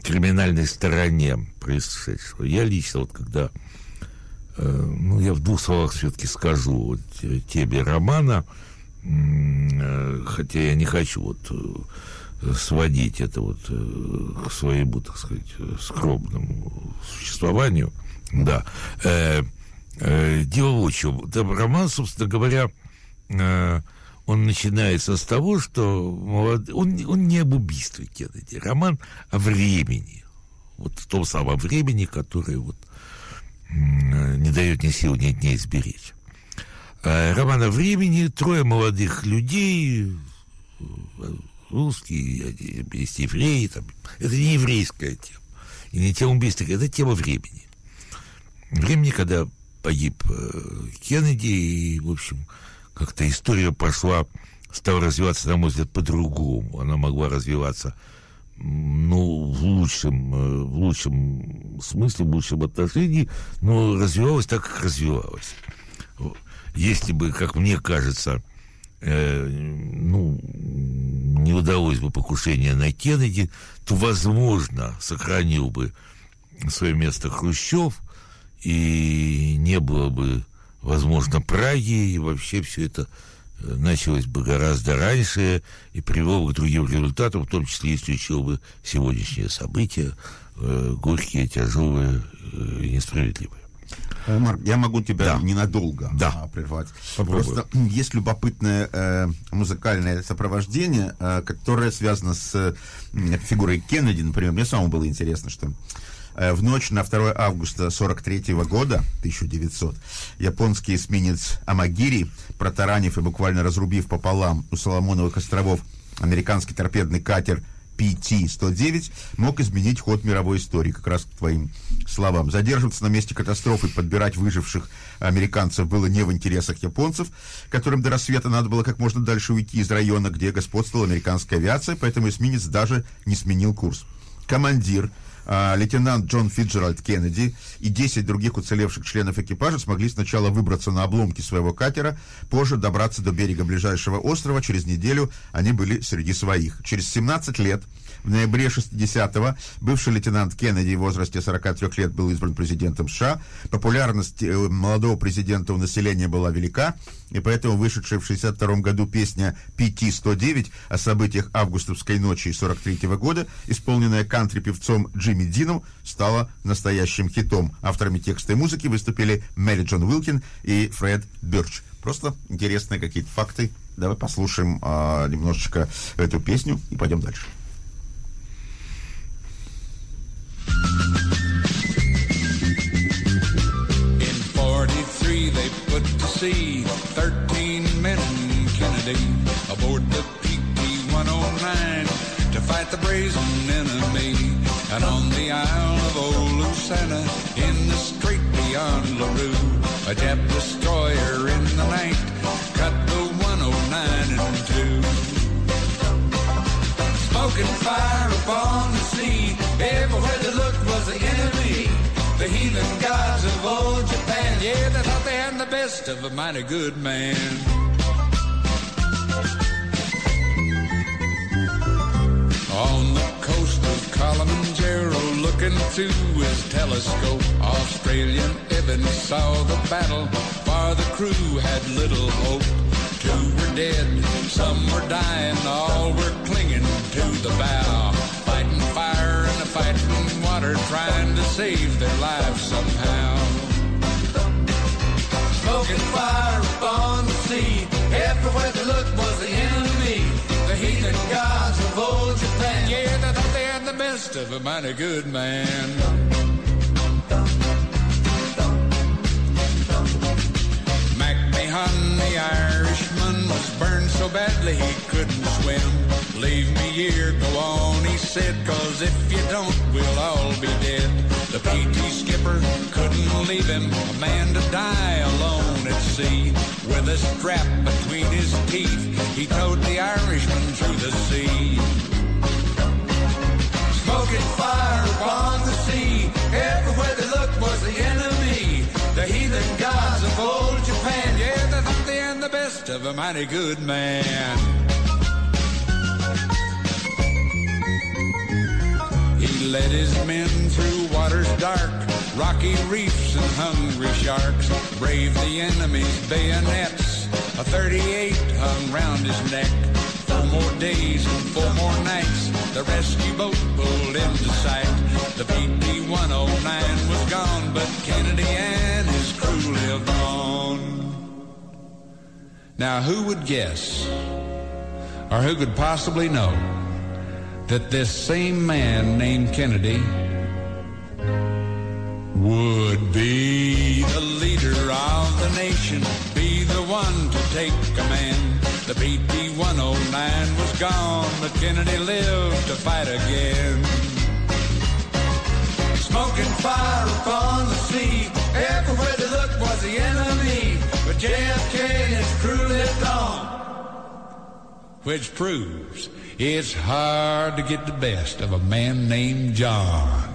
криминальной стороне происшедшего. Я лично, вот когда э, ну, я в двух словах все-таки скажу вот, э, теме романа, э, хотя я не хочу вот э, сводить это вот э, к своему, так сказать, э, скромному существованию. Да. Э, Э, дело в чем. Да, роман, собственно говоря, э, он начинается с того, что молод... он, он не об убийстве Кеннеди. Роман о времени. Вот в том самом времени, которое вот не дает ни сил, ни дней сберечь. Э, Роман о времени. Трое молодых людей, русские, есть евреи. Там. Это не еврейская тема. И не тема убийства, это тема времени. Времени, когда погиб э, Кеннеди, и, в общем, как-то история пошла, стала развиваться, на мой взгляд, по-другому. Она могла развиваться, ну, в лучшем, э, в лучшем смысле, в лучшем отношении, но развивалась так, как развивалась. Если бы, как мне кажется, э, ну, не удалось бы покушение на Кеннеди, то, возможно, сохранил бы свое место Хрущев, и не было бы, возможно, Праги, и вообще все это э, началось бы гораздо раньше и привело к другим результатам, в том числе исключило бы сегодняшние события, э, горькие, тяжелые э, и несправедливые. Э, Марк, я могу тебя Да. ненадолго Да. а, прервать. Попробую. Просто есть любопытное э, музыкальное сопровождение, э, которое связано с м, фигурой Кеннеди, например. Мне самому было интересно, что э, в ночь на 2 августа 43 года, 1900, японский эсминец Амагири, протаранив и буквально разрубив пополам у Соломоновых островов американский торпедный катер PT-109 мог изменить ход мировой истории, как раз к твоим словам. Задерживаться на месте катастрофы, подбирать выживших американцев было не в интересах японцев, которым до рассвета надо было как можно дальше уйти из района, где господствовала американская авиация, поэтому эсминец даже не сменил курс. Командир лейтенант Джон Фиджеральд Кеннеди и 10 других уцелевших членов экипажа смогли сначала выбраться на обломки своего катера, позже добраться до берега ближайшего острова. Через неделю они были среди своих. Через 17 лет, в ноябре 60-го, бывший лейтенант Кеннеди в возрасте 43 лет был избран президентом США. Популярность э, молодого президента у населения была велика, и поэтому вышедшая в 62 году песня «PT-109» о событиях августовской ночи 43 года, исполненная кантри-певцом Джимми Дином, стала настоящим хитом. Авторами текста и музыки выступили Мэри Джон Уилкин и Фред Бёрч. Просто интересные какие-то факты. Давай послушаем а, немножечко эту песню и пойдем дальше. In 43, they put to sea 13 men in Kennedy aboard the PT-109 to fight the brazen enemy. And on the Isle of old in the strait beyond LaRue, a Jap destroyer in the night cut the 109 in two. Smoke and fire upon the sea. Everywhere the. The heathen gods of old Japan. Yeah, they thought they had the best of a mighty good man. On the coast of Kilimanjaro, looking through his telescope, Australian Evan saw the battle, for the crew had little hope. Two were dead, some were dying, all were clinging to the bow, water, trying to save their lives somehow. Smoking fire upon the sea, everywhere they looked was the enemy. The heathen gods of old Japan. Yeah, they thought they had the best of a mighty good man. Burned so badly he couldn't swim. Leave me here, go on, he said, cause if you don't, we'll all be dead. The PT skipper couldn't leave him, a man to die alone at sea. With a strap between his teeth, he towed the Irishman through the sea. Smoking fire upon the sea, everywhere they looked was the enemy. Had of a mighty good man. He led his men through waters dark, rocky reefs and hungry sharks. Braved the enemy's bayonets. A 38 hung round his neck. Four more days and four more nights. The rescue boat pulled into sight. The PT-109 was gone, but Kennedy and his crew lived Now, who would guess, or who could possibly know, that this same man named Kennedy would be the leader of the nation, be the one to take command. The BT 109 was gone, but Kennedy lived to fight again. Smoking fire upon the sea, everywhere they looked was the enemy, JFK and his crew lived on. Which proves it's hard to get the best of a man named John.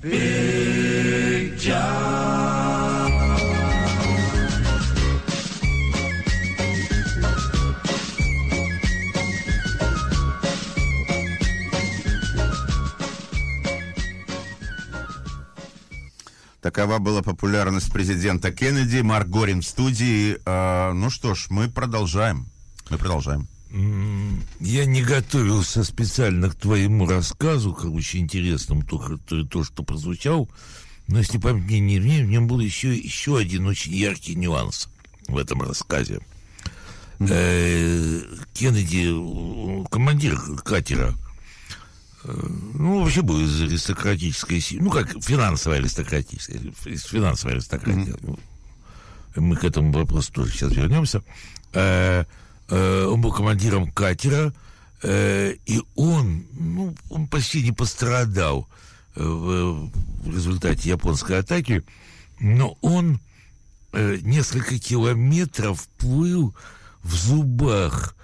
Big John. Такова была популярность президента Кеннеди. Марк Горин в студии. А, ну что ж, мы продолжаем. Мы продолжаем. Я не готовился специально к твоему рассказу, как очень интересному, то, то, то, что прозвучал. Но если память мне не изменяет, в нем был еще, еще один очень яркий нюанс в этом рассказе. Э, Кеннеди, командир катера, ну, вообще был из аристократической семьи, ну, как финансовая аристократическая, из финансовой аристократии. Мы к этому вопросу тоже сейчас вернемся. Э, э, он был командиром катера, э, и он, ну, он почти не пострадал э, в, в результате японской атаки, но он э, несколько километров плыл в зубах,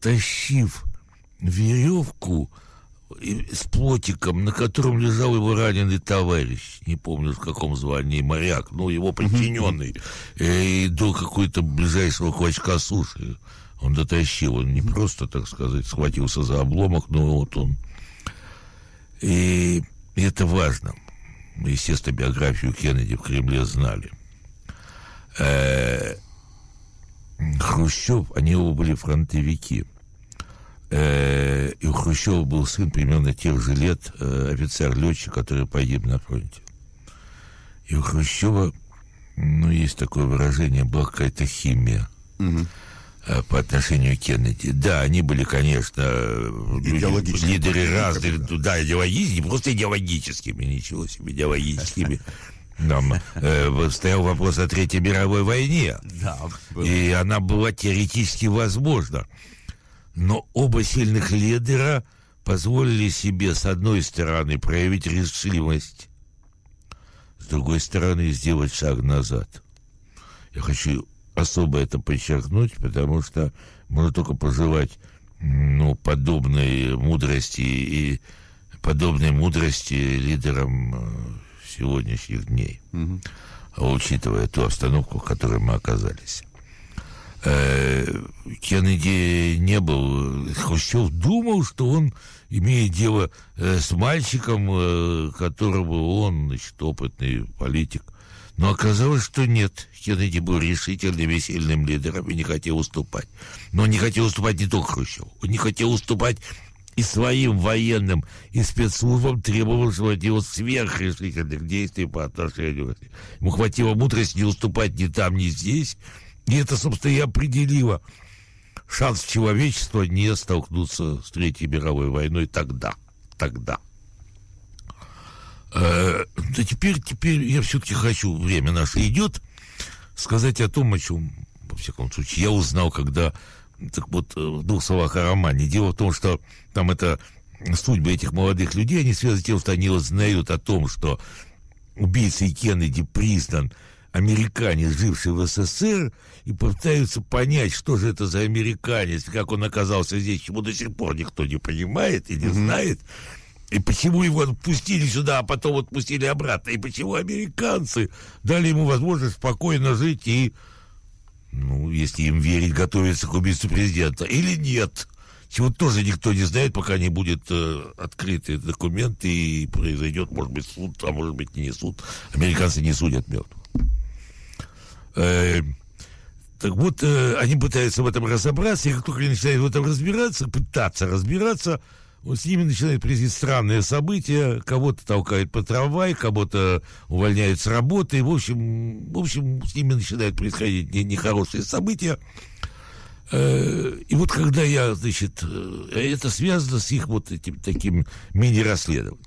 тащив веревку с плотиком, на котором лежал его раненый товарищ, не помню в каком звании, моряк, ну, его подчиненный, э, и до какой-то ближайшего клочка суши он дотащил, он не просто, так сказать, схватился за обломок, но вот он. И это важно. Естественно, биографию Кеннеди в Кремле знали. Э, Хрущев, они оба были фронтовики. Э, и у Хрущева был сын примерно тех же лет, э, офицер-летчик, который погиб на фронте. И у Хрущева, ну, есть такое выражение, была какая-то химия э, по отношению к Кеннеди. Да, они были, конечно, э, люди- лидеры разных, да, идеологическими, просто идеологическими, ничего себе, идеологическими. Там э, стоял вопрос о Третьей мировой войне. Да, И она была теоретически возможна. Но оба сильных лидера позволили себе, с одной стороны, проявить решимость, с другой стороны, сделать шаг назад. Я хочу особо это подчеркнуть, потому что можно только пожелать ну, подобной мудрости и подобной мудрости лидерам э, сегодняшних дней, а учитывая ту обстановку, в которой мы оказались. Э, Кеннеди не был... Хрущев думал, что он имеет дело э, с мальчиком, э, которого он, значит, опытный политик. Но оказалось, что нет. Кеннеди был решительным и сильным лидером и не хотел уступать. Но он не хотел уступать не только Хрущеву. Он не хотел уступать и своим военным, и спецслужбам требовавшего от него сверхрешительных действий по отношению к. Ему хватило мудрости не уступать ни там, ни здесь. И это, собственно, и определило шанс человечества не столкнуться с Третьей мировой войной тогда. Тогда. Э, да теперь, теперь я все-таки хочу, время наше идет, сказать о том, о чем, во всяком случае, я узнал, когда, так вот, э, в двух словах о романе. Дело в том, что там это судьбы этих молодых людей, они связаны с тем, что они узнают о том, что убийцей Кеннеди признан американец, живший в СССР, и пытаются понять, что же это за американец, как он оказался здесь, чему до сих пор никто не понимает и не знает. И почему его отпустили сюда, а потом отпустили обратно? И почему американцы дали ему возможность спокойно жить и, ну, если им верить, готовиться к убийству президента? Или нет? Чего тоже никто не знает, пока не будет э, открыты документы и произойдет, может быть, суд, а может быть, не суд. Американцы не судят мертвых. Э, так вот, э, они пытаются в этом разобраться, и как только они начинают в этом разбираться, пытаться разбираться, вот с ними начинают происходить странные события, кого-то толкают по трамвай, кого-то увольняют с работы, в общем, в общем, с ними начинают происходить не- нехорошие события. Э, И вот когда я, значит, э, это связано с их вот этим таким мини-расследованием,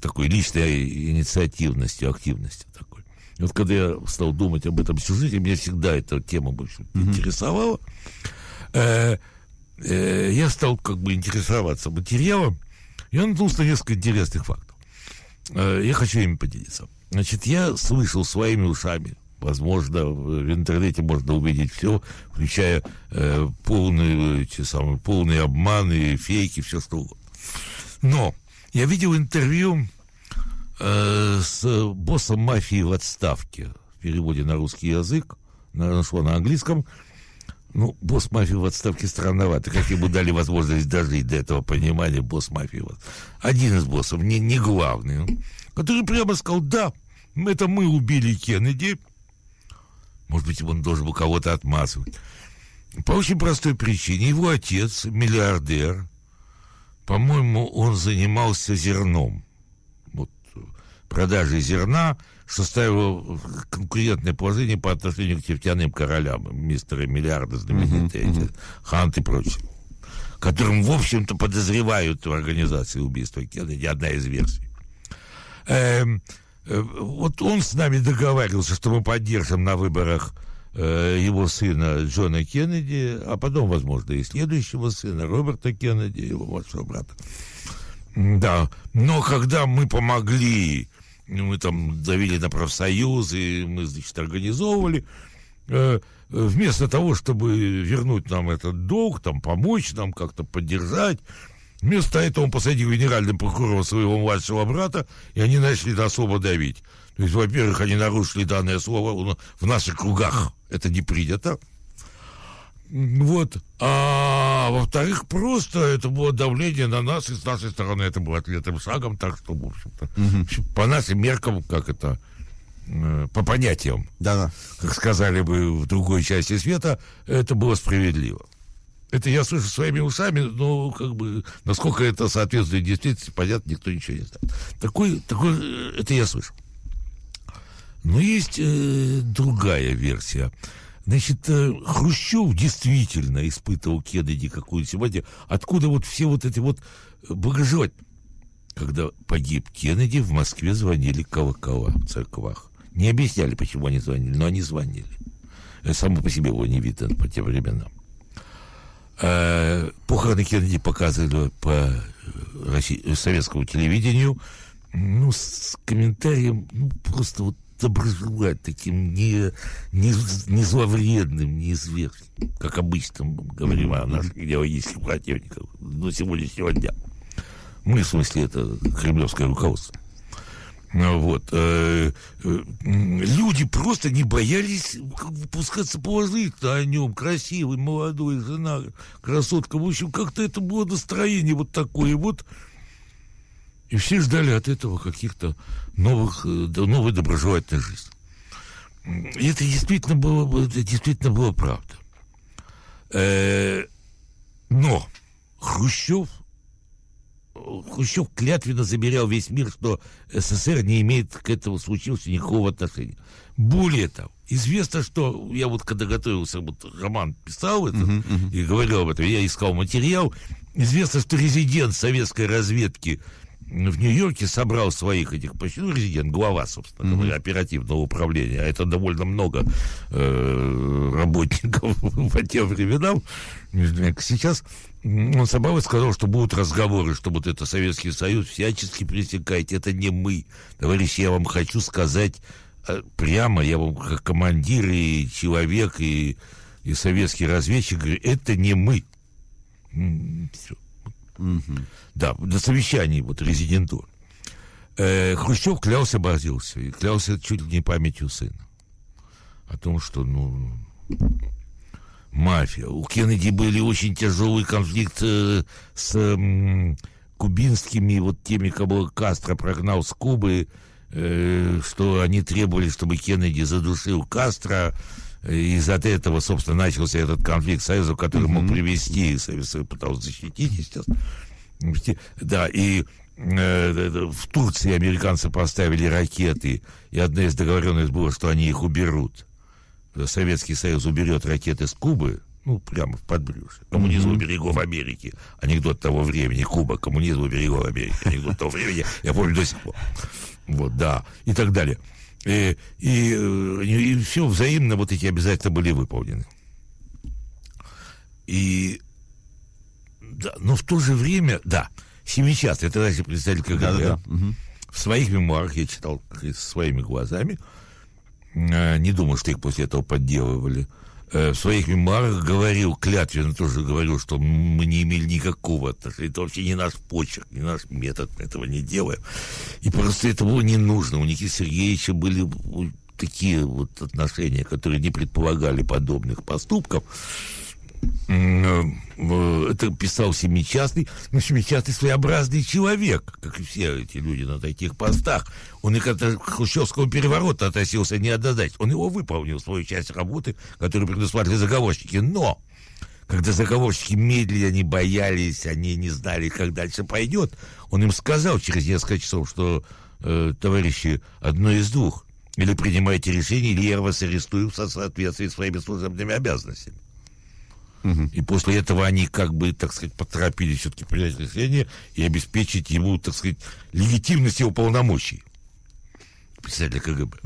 такой личной инициативностью, активностью такой. И вот когда я стал думать об этом сюжете, меня всегда эта тема больше интересовала. Э, э, я стал как бы интересоваться материалом, он наткнулся на несколько интересных фактов. Э, я хочу ими поделиться. Значит, я слышал своими ушами, возможно, в интернете можно увидеть все, включая э, полные, эти самые, полные обманы, фейки, все что угодно. Но я видел интервью э, с боссом мафии в отставке, в переводе на русский язык, на, нашло на английском. Ну, босс мафии в отставке странновато. Как ему дали возможность дожить до этого понимания босс мафии. в от- Один из боссов, не, не главный, который прямо сказал, да, это мы убили Кеннеди. Может быть, он должен был кого-то отмазывать. По очень простой причине. Его отец, миллиардер, по-моему, он занимался зерном. Вот продажей зерна, что ставило конкурентное положение по отношению к нефтяным королям, мистеры миллиарды знаменитые, эти, Хант и прочие, которым, в общем-то, подозревают в организации убийства Кеннеди, одна из версий. Эм, э, вот он с нами договаривался, что мы поддержим на выборах э, его сына Джона Кеннеди, а потом, возможно, и следующего сына Роберта Кеннеди, его младшего брата. Да, но когда мы помогли, мы там давили на профсоюзы, мы, значит, организовывали, э, вместо того, чтобы вернуть нам этот долг, там, помочь нам как-то поддержать, вместо этого он посадил генеральным прокурором своего младшего брата, и они начали на особо давить. То есть, во-первых, они нарушили данное слово в наших кругах. Это не принято. Вот. А во-вторых, просто это было давление на нас, и с нашей стороны это было ответным шагом, так что, в общем-то, общем, по нашим меркам, как это, э, по понятиям, Да-да. как сказали бы в другой части света, это было справедливо. Это я слышу своими ушами, но как бы насколько это соответствует действительности, понятно, никто ничего не знает. Такой, такой, э, это я слышал. Но есть э, другая версия. Значит, э, Хрущев действительно испытывал Кеннеди какую-то симпатию. Откуда вот все вот эти вот э, благожелать? Когда погиб Кеннеди, в Москве звонили колокола в церквах. Не объясняли, почему они звонили, но они звонили. Это само по себе было не видно по тем временам. Э, Похороны Кеннеди показывали по э, Росси- э, советскому телевидению, ну, с комментарием, ну, просто вот доброжелать, таким не, не, не зловредным, не зверским, как обычно мы говорим о наших идеологических противниках до сегодняшнего дня. Мы, в смысле, это кремлевское руководство. Ну, Вот. э, э, Люди просто не боялись пускаться положительно о нем. Красивый, молодой, жена, красотка. В общем, как-то это было настроение вот такое. Вот. И все ждали от этого каких-то новых, э, новой доброжелательной жизни. И это действительно было, бы- это действительно было правда. Э, Но Хрущев Хрущев клятвенно заверял весь мир, что СССР не имеет к этому случившемуся никакого отношения. Более того, известно, что я вот когда готовился, вот роман писал это и говорил об этом, я искал материал, известно, что резидент советской разведки в Нью-Йорке собрал своих этих, ну, резидент, глава, собственно говоря, оперативного управления, а это довольно много э, работников по тем временам, сейчас, он собрал и сказал, что будут разговоры, что вот это Советский Союз всячески пресекает, это не мы. Товарищи, я вам хочу сказать э, прямо, я вам как командир и человек, и, и советский разведчик говорю, это не мы. Все. Да, на совещании вот резидентур. Э, Хрущев клялся, бороздился, и клялся чуть ли не памятью сына. О том, что, ну, мафия. У Кеннеди были очень тяжелый конфликт э, с м, кубинскими, вот теми, кого Кастро прогнал с Кубы, э, что они требовали, чтобы Кеннеди задушил Кастро. Из-за этого, собственно, начался этот конфликт Союза, который мог привести, Союз пытался защитить, естественно. Да, и э, в Турции американцы поставили ракеты, и одна из договоренностей была, что они их уберут. Советский Союз уберет ракеты с Кубы, ну, прямо в подбрюшье. Коммунизм у берегов Америки. Анекдот того времени. Куба. Коммунизм у берегов Америки. Анекдот того времени. Я помню до сих пор. Вот, да. И так далее. И, и, э, и, все взаимно вот эти обязательства были выполнены. И да, но в то же время, да, Семичастный, это тогда представитель КГБ, Да-да-да. Мгм. в своих мемуарах, я читал своими глазами, э, не думал, что их после этого подделывали, в своих мемуарах говорил, клятвенно тоже говорил, что мы не имели никакого отношения, это вообще не наш почерк, не наш метод, мы этого не делаем. И просто это было не нужно. У Никиты Сергеевича были такие вот отношения, которые не предполагали подобных поступков. Э, Это писал Семичастный. Ну, Семичастный своеобразный человек, как и все эти люди на таких постах. Он и к от хрущевского переворота относился неоднозначно. Он его выполнил, свою часть работы, которую предусматривали заговорщики. Но когда заговорщики медлили, они боялись, они не знали, как дальше пойдет, он им сказал через несколько часов, что, э, товарищи, одно из двух. Или принимайте решение, или я вас арестую в со- соответствии с своими служебными обязанностями. И после этого они, как бы, так сказать, поторопились все-таки принять решение и обеспечить ему, так сказать, легитимность его полномочий. Председателя КГБ.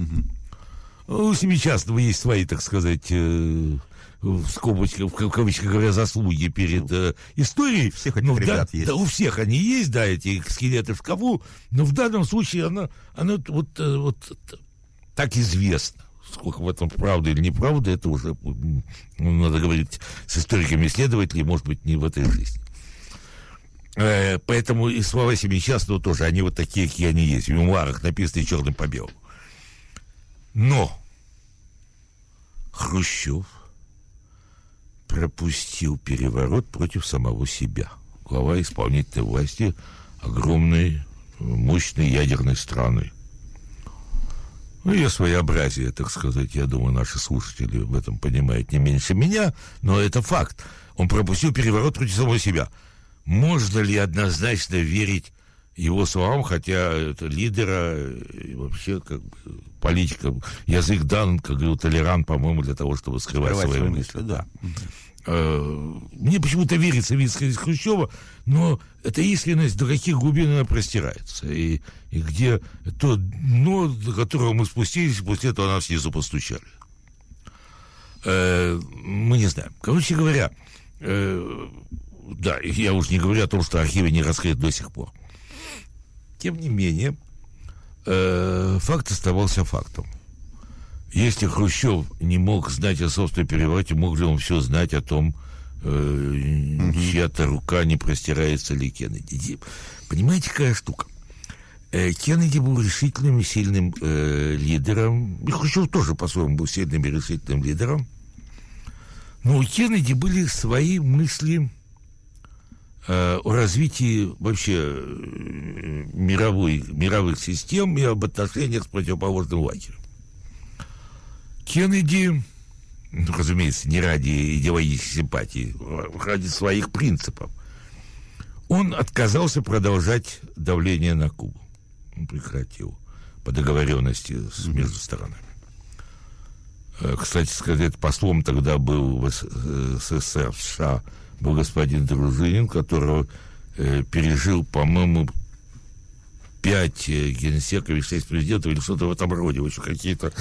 У Семичастного есть свои, так сказать, э, в скобочках, в кавычках говоря, заслуги перед э, историей. Всех этих ребят есть. Да, у всех они есть, да, эти скелеты в шкафу, но в данном случае она, она вот, вот так известно. Сколько в этом правда или неправда, это уже ну, надо говорить с историками исследователей, может быть, не в этой жизни. Э, поэтому и слова Семичастного тоже, они вот такие, какие они есть. В мемуарах написаны черным по белому. Но Хрущев пропустил переворот против самого себя. Глава исполнительной власти огромной, мощной ядерной страны. Ну, ее своеобразие, так сказать, я думаю, наши слушатели в этом понимают не меньше меня, но это факт. Он пропустил переворот против самого себя. Можно ли однозначно верить его словам, хотя это лидера и вообще как бы политика, язык дан, как говорил Толеран, по-моему, для того, чтобы скрывать, Скрывать свои свои мысли. мысли, Да. Мне почему-то верится в искренность Хрущева, но эта искренность до каких глубин она простирается. И, и где то дно, до которого мы спустились, после этого нас снизу постучали. Э, мы не знаем. Короче говоря, э, да, я уж не говорю о том, что архивы не раскрыты до сих пор. Тем не менее, э, факт оставался фактом. Если Хрущев не мог знать о собственном перевороте, мог ли он все знать о том, э, чья-то рука не простирается ли Кеннеди? Ди- Понимаете, какая штука? Э, Кеннеди был решительным и сильным э, лидером. И Хрущев тоже, по-своему, был сильным и решительным лидером. Но у Кеннеди были свои мысли э, о развитии вообще э, мировой, мировых систем и об отношениях с противоположным лагерем. Кеннеди, ну, разумеется, не ради идеологической симпатии, а ради своих принципов, он отказался продолжать давление на Кубу. Он прекратил по договоренности с между сторонами. Э, Кстати сказать, послом тогда был в э, СССР в США был господин Дружинин, которого э, пережил, по-моему, пять э, генсеков и шесть президентов или что-то в этом роде. Очень какие-то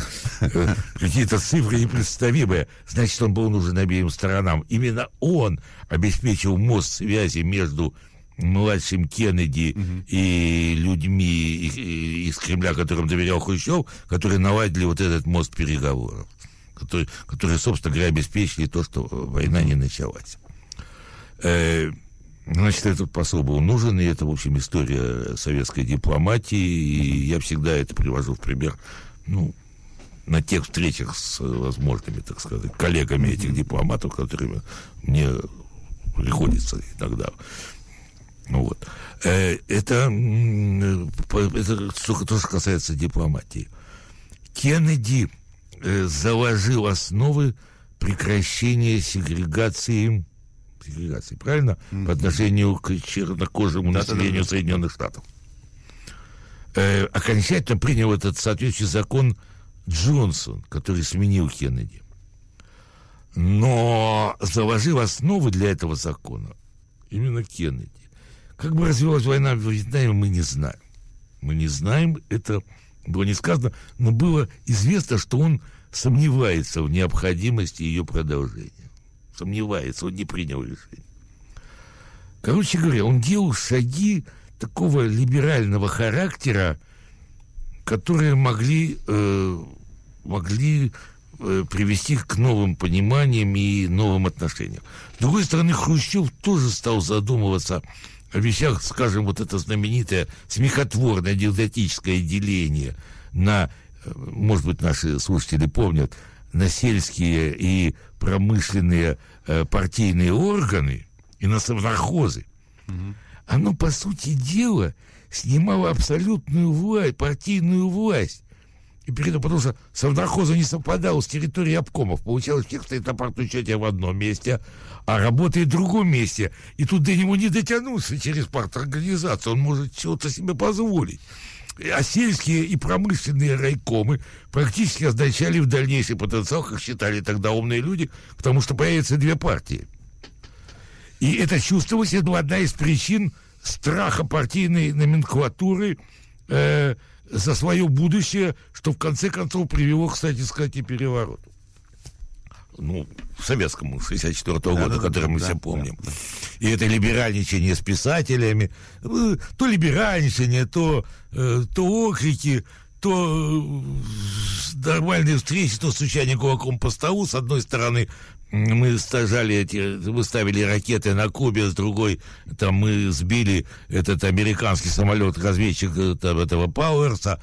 э, какие-то цифры непредставимые. Значит, он был нужен обеим сторонам. Именно он обеспечил мост связи между младшим Кеннеди и людьми и- и- из Кремля, которым доверял Хрущев, которые наладили вот этот мост переговоров, который, которые, собственно говоря, обеспечили то, что война не началась. Э, Значит, этот посол был нужен, и это, в общем, история советской дипломатии, и я всегда это привожу в пример, ну, на тех встречах с возможными, так сказать, коллегами этих дипломатов, которыми мне приходится иногда. Ну Вот. Э, Это, по- это то, что касается дипломатии. Кеннеди э, заложил основы прекращения сегрегации, сегрегации, правильно, по отношению к чернокожему Да-да-да. населению Соединенных Штатов. Э, окончательно принял этот соответствующий закон Джонсон, который сменил Кеннеди. Но заложил основы для этого закона именно Кеннеди. Как бы развилась война в Вьетнаме, мы не знаем. Мы не знаем, это было не сказано, но было известно, что он сомневается в необходимости ее продолжения. Сомневается, он не принял решение. Короче говоря, он делал шаги такого либерального характера, которые могли, э, могли э, привести к новым пониманиям и новым отношениям. С другой стороны, Хрущев тоже стал задумываться о вещах, скажем, вот это знаменитое смехотворное анекдотическое деление на, э, может быть, наши слушатели помнят, на сельские и промышленные э, партийные органы и на совнархозы. Оно, по сути дела, снимало абсолютную власть, партийную власть. И при этом, потому что совнархоза не совпадал с территорией обкомов. Получалось, человек стоит на партучете в одном месте, а работает в другом месте. И тут до него не дотянуться через парторганизацию. Он может чего-то себе позволить. А сельские и промышленные райкомы практически означали в дальнейший потенциал, как считали тогда умные люди, потому что появятся две партии. И это чувствовалось, это была одна из причин страха партийной номенклатуры э, за свое будущее, что в конце концов привело, кстати сказать, и перевороту. Ну, советскому 64 -го года, Да-да-да, который мы да, все да, помним. И это либеральничание с писателями, то либеральничание, то, э, то окрики, то э, нормальные встречи, то стучание кулаком по столу. С одной стороны, мы стажали эти, выставили ракеты на Кубе, с другой, там мы сбили этот американский самолет-разведчик э, этого Пауэрса,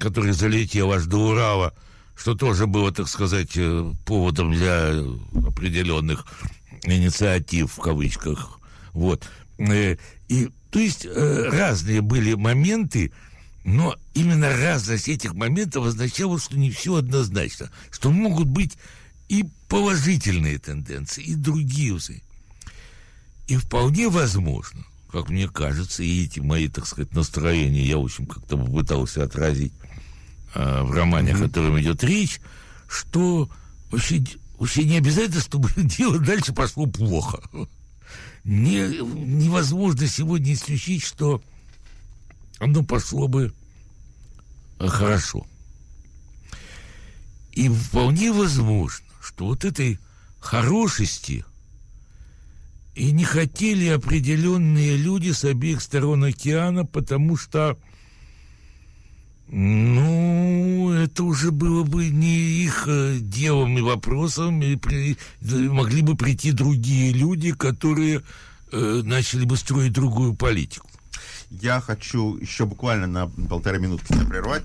который залетел аж до Урала, что тоже было, так сказать, э, поводом для определенных инициатив в кавычках. Вот. Э, И, то есть, э, разные были моменты, но именно разность этих моментов означала, что не все однозначно, что могут быть и положительные тенденции, и другие. И вполне возможно, как мне кажется, и эти мои, так сказать, настроения я, в общем, как-то попытался отразить а, в романе, о котором идет речь, что вообще, вообще не обязательно, чтобы дело дальше пошло плохо. Не, невозможно сегодня исключить, что оно пошло бы э, хорошо. И вполне возможно, что вот этой хорошести и не хотели определенные люди с обеих сторон океана, потому что, ну, это уже было бы не их э, делом и вопросом, и при- могли бы прийти другие люди, которые э, начали бы строить другую политику. Я хочу еще буквально на полторы минутки прервать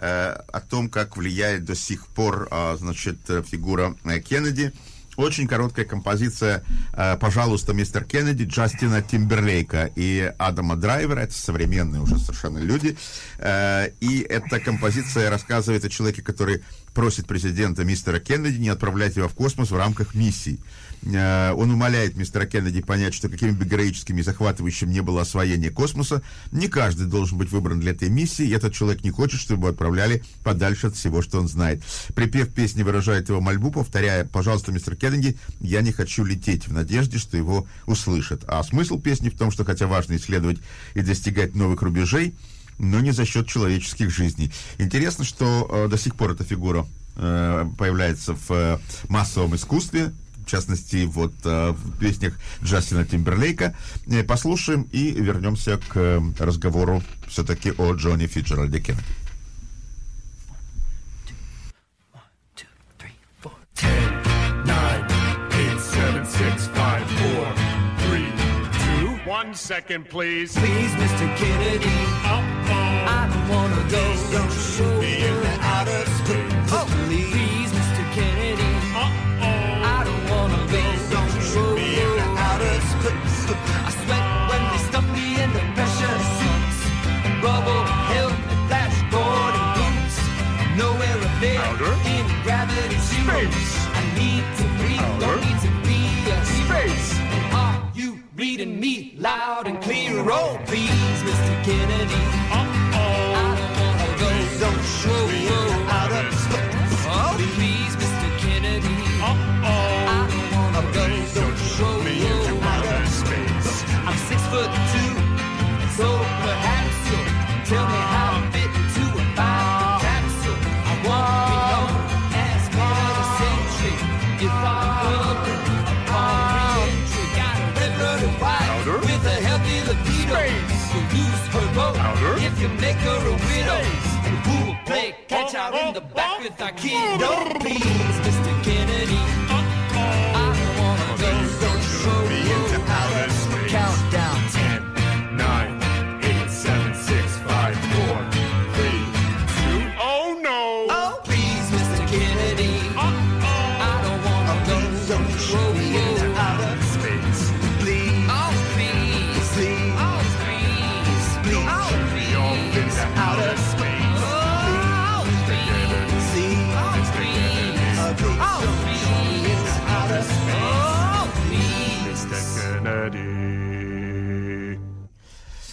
э, о том, как влияет до сих пор, а, значит, э, фигура э, Кеннеди. Очень короткая композиция э, «Пожалуйста, мистер Кеннеди» Джастина Тимберлейка и Адама Драйвера. Это современные уже совершенно люди. Э, и эта композиция рассказывает о человеке, который просит президента мистера Кеннеди не отправлять его в космос в рамках миссий. Э, Он умоляет мистера Кеннеди понять, что каким бы героическим и захватывающим не было освоение космоса, не каждый должен быть выбран для этой миссии, и этот человек не хочет, чтобы его отправляли подальше от всего, что он знает. Припев песни выражает его мольбу, повторяя, пожалуйста, мистер Кеннеди, я не хочу лететь в надежде, что его услышат. А смысл песни в том, что хотя важно исследовать и достигать новых рубежей, но не за счет человеческих жизней. Интересно, что э, до сих пор эта фигура э, появляется в э, массовом искусстве, в частности, вот э, в песнях Джастина Тимберлейка. Э, послушаем и вернемся к э, разговору все-таки о Джонни Фиджеральде Кеннеди. One second, please. Please, Mr. Kennedy. Uh-oh. I don't wanna go. Don't shoot me in the outer space. Oh, please, Rubble, helmet, dashboard, and boots. Nowhere up there. Louder. In gravity. Space. I need to breathe. Louder. Don't need to be a. Space. Are you reading me loud and clear? Oh, please, Mr. Kennedy. Out in the back with our kid? Don't please,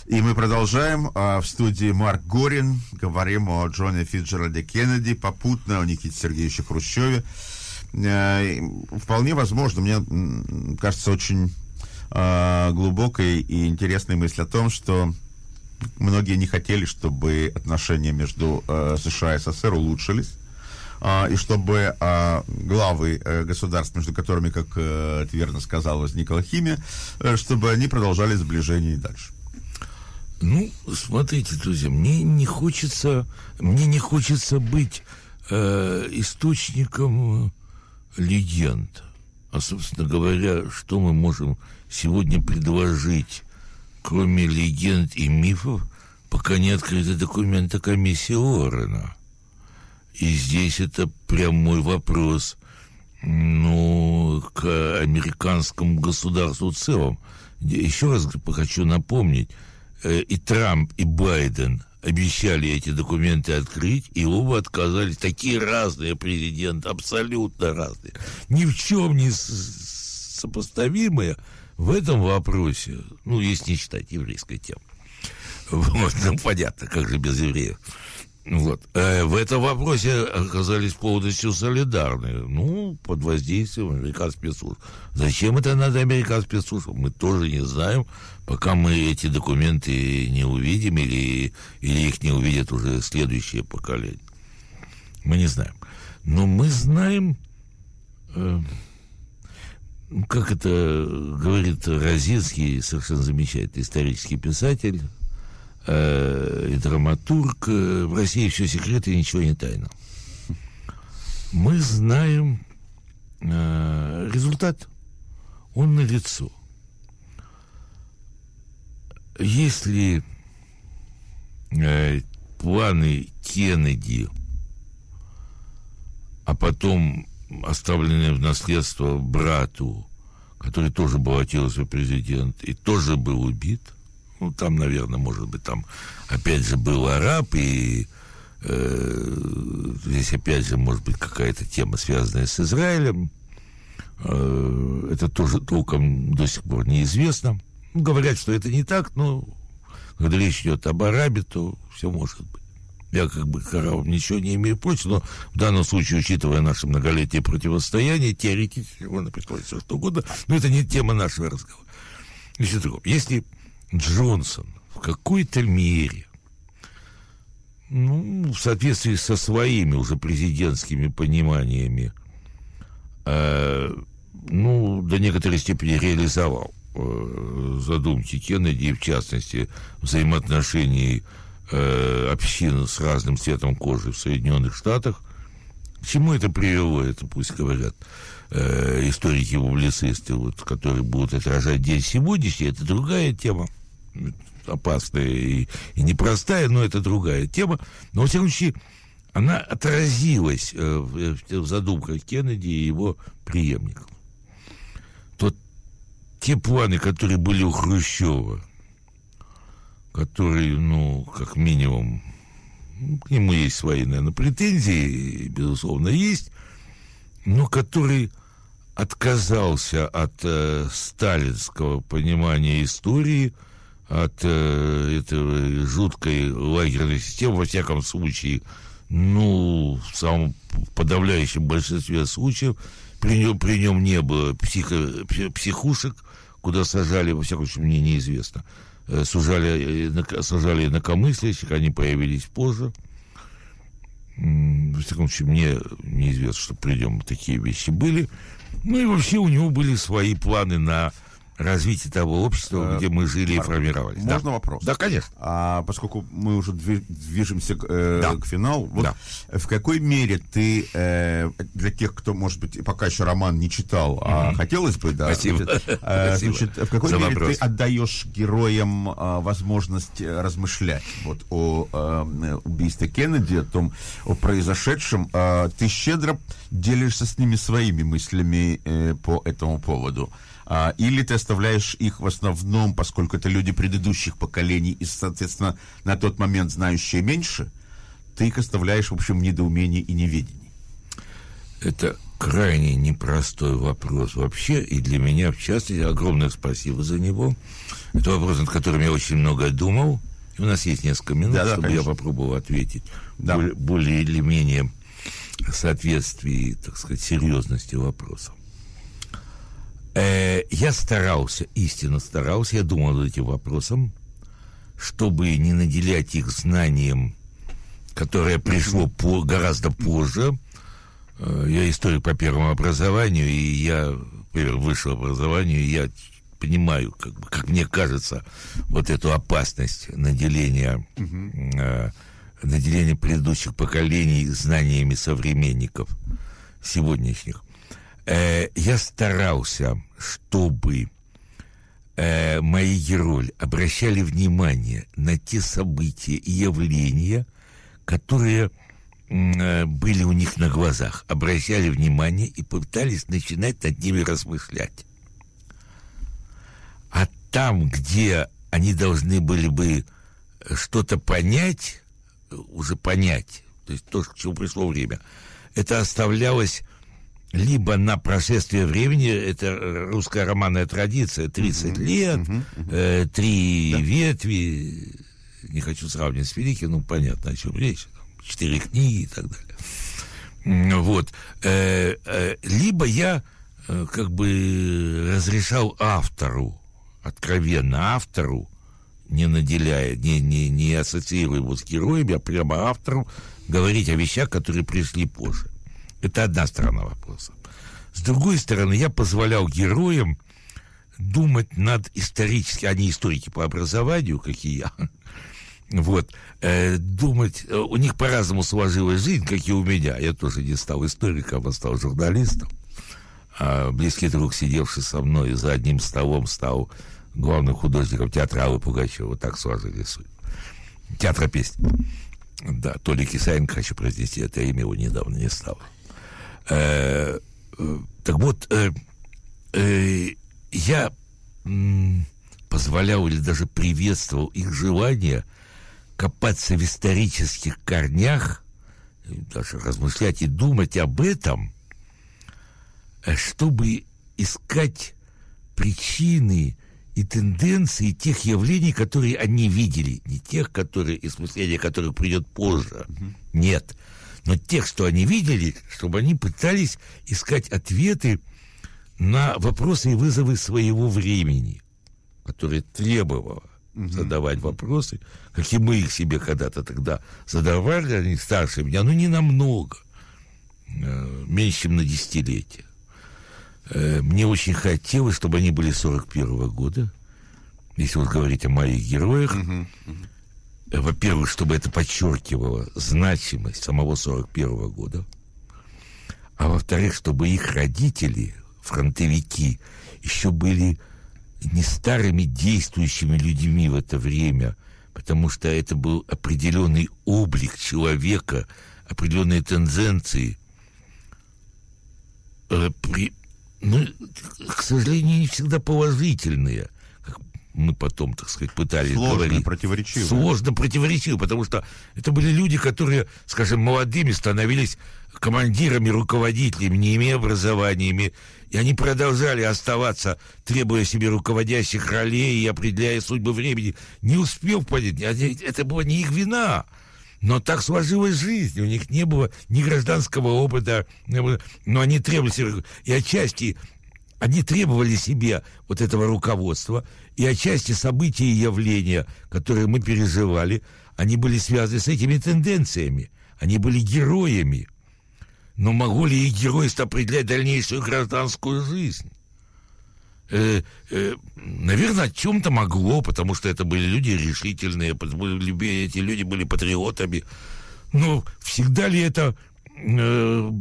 И мы продолжаем. А, В студии Марк Горин. Говорим о Джоне Фитджеральде Кеннеди, попутно о Никите Сергеевиче Хрущеве. Э, Вполне возможно, мне кажется, очень а, глубокой и интересной мысль о том, что многие не хотели, чтобы отношения между э, США и СССР улучшились. а, и чтобы главы э, государств, между которыми, как ты верно сказал, возникла химия, чтобы они продолжали сближение и дальше. Ну, смотрите, друзья, мне не хочется, мне не хочется быть э, источником э, легенд. А, собственно говоря, что мы можем сегодня предложить, кроме легенд и мифов, пока не открыты документы комиссии Уоррена? И здесь это прямой вопрос, ну, к американскому государству в целом. Еще раз хочу напомнить, и Трамп, и Байден обещали эти документы открыть, и оба отказались. Такие разные президенты, абсолютно разные. Ни в чем не сопоставимые в этом вопросе, ну, если не считать еврейской темы. Вот, ну, понятно, как же без евреев. Вот. Э, в этом вопросе оказались полностью солидарны. Ну, под воздействием американских спецслужб. Зачем это надо американским спецслужбам, мы тоже не знаем, пока мы эти документы не увидим или, или их не увидят уже следующее поколение. Мы не знаем. Но мы знаем, э, ну, как это говорит Розинский, совершенно замечательный исторический писатель, э, и драматург. э, В России все секреты ничего не тайно. Мы знаем э, результат. Он налицо. Если э, планы Кеннеди, а потом оставленные в наследство брату, который тоже баллотировался в президент и тоже был убит, ну, там, наверное, может быть, там опять же был араб, и э, здесь опять же может быть какая-то тема, связанная с Израилем. Э, это тоже толком до сих пор неизвестно. Ну, говорят, что это не так, но когда речь идет об арабе, то все может быть. Я как бы к арабам ничего не имею против, но в данном случае, учитывая наше многолетнее противостояние, теоретически можно предположить все что угодно, но это не тема нашего разговора. Если, Джонсон в какой-то мере, ну, в соответствии со своими уже президентскими пониманиями, э, ну, до некоторой степени реализовал э, задумки Кеннеди, в частности, взаимоотношений э, общин с разным цветом кожи в Соединенных Штатах. К чему это привело, это пусть говорят э, историки-публицисты, вот, которые будут отражать день сегодняшний, это другая тема, опасная и, и непростая, но это другая тема. Но, во всяком случае, она отразилась э, в, в задумках Кеннеди и его преемников. То те планы, которые были у Хрущева, которые, ну, как минимум, к нему есть свои, наверное, претензии, безусловно, есть, но который отказался от э, сталинского понимания истории, от э, этой жуткой лагерной системы, во всяком случае, ну, в самом подавляющем большинстве случаев, при нем, при нем не было психо, психушек, куда сажали, во всяком случае, мне неизвестно, э, сужали, э, сажали инакомыслящих, они появились позже. Во всяком случае, мне неизвестно, что при такие вещи были. Ну и вообще у него были свои планы на развитие того общества, Э, где мы жили и Марк, формировались. Можно да. вопрос? Да, конечно. А поскольку мы уже дви- движемся к, э, Да. к финалу, вот Да. в какой мере ты э, для тех, кто, может быть, пока еще роман не читал, а Мгм. хотелось бы, да, Спасибо. значит, э, Спасибо значит, в какой за мере вопрос. ты отдаешь героям э, возможность э, размышлять вот о э, убийстве Кеннеди, о том, о произошедшем, Э, ты щедро делишься с ними своими мыслями э, по этому поводу. А, или ты оставляешь их в основном, поскольку это люди предыдущих поколений и, соответственно, на тот момент знающие меньше, ты их оставляешь, в общем, в недоумении и неведении. Это крайне непростой вопрос вообще, и для меня, в частности, огромное спасибо за него. Это вопрос, над которым я очень много думал. И у нас есть несколько минут, Да-да, чтобы конечно. я попробовал ответить Да. более, более или менее в соответствии, так сказать, серьезности вопроса. Э, я старался, истинно старался, я думал над этим вопросом, чтобы не наделять их знанием, которое пришло по, гораздо позже. Э, Я историк по первому образованию, и я, по высшему образованию, и я понимаю, как, бы, как мне кажется, вот эту опасность наделения, э, наделения предыдущих поколений знаниями современников сегодняшних. Э, я старался, чтобы э, мои герои обращали внимание на те события и явления, которые э, были у них на глазах, обращали внимание и пытались начинать над ними размышлять. А там, где они должны были бы что-то понять, э, уже понять, то есть то, к чему пришло время, это оставлялось либо на прошествие времени, это русская романная традиция, 30 лет, э, три ветви, не хочу сравнивать с Великим, ну, понятно, о чем речь, там, четыре книги и так далее. Вот. Э, э, Либо я э, как бы разрешал автору, откровенно автору, не наделяя, не, не, не ассоциируя его с героями, а прямо автору говорить о вещах, которые пришли позже. Это одна сторона вопроса. С другой стороны, я позволял героям думать над исторически, они историки по образованию, какие я, вот, э, думать, э, у них по-разному сложилась жизнь, как и у меня. Я тоже не стал историком, а стал журналистом. А близкий друг, сидевший со мной за одним столом, стал главным художником театра Аллы Пугачева. Вот так сложились судьбы. Театра песни. Да, Толя Кисаенко, хочу произнести это имя, его недавно не стало. Э, э, так вот, э, э, я позволял или даже приветствовал их желание копаться в исторических корнях, и даже размышлять и думать об этом, э, чтобы искать причины и тенденции тех явлений, которые они видели, не тех, которые, осмысление которых придет позже. Нет. Но тех, что они видели, чтобы они пытались искать ответы на вопросы и вызовы своего времени, которые требовало задавать вопросы, как и мы их себе когда-то тогда задавали, они старше меня, но не намного, э, меньше, чем на десятилетие. Э, Мне очень хотелось, чтобы они были 41 года, если вот говорить о моих героях. Э, Во-первых, чтобы это подчеркивало значимость самого 41 года. А во-вторых, чтобы их родители, фронтовики, еще были не старыми действующими людьми в это время, потому что это был определенный облик человека, определенные тенденции. Э, при- ну, к сожалению, не всегда положительные. Мы потом, так сказать, пытались Сложно, говорить. противоречиво. Сложно, противоречиво, потому что это были люди, которые, скажем, молодыми становились командирами, руководителями, не имея образованиями, и они продолжали оставаться, требуя себе руководящих ролей и определяя судьбы времени, не успев понять, это была не их вина. Но так сложилась жизнь, у них не было ни гражданского опыта, но они требовали и отчасти они требовали себе вот этого руководства, и отчасти события и явления, которые мы переживали, они были связаны с этими тенденциями, они были героями. Но могло ли их геройство определять дальнейшую гражданскую жизнь? Э, э, наверное, о чем-то могло, потому что это были люди решительные, люби- эти люди были патриотами. Но всегда ли это э,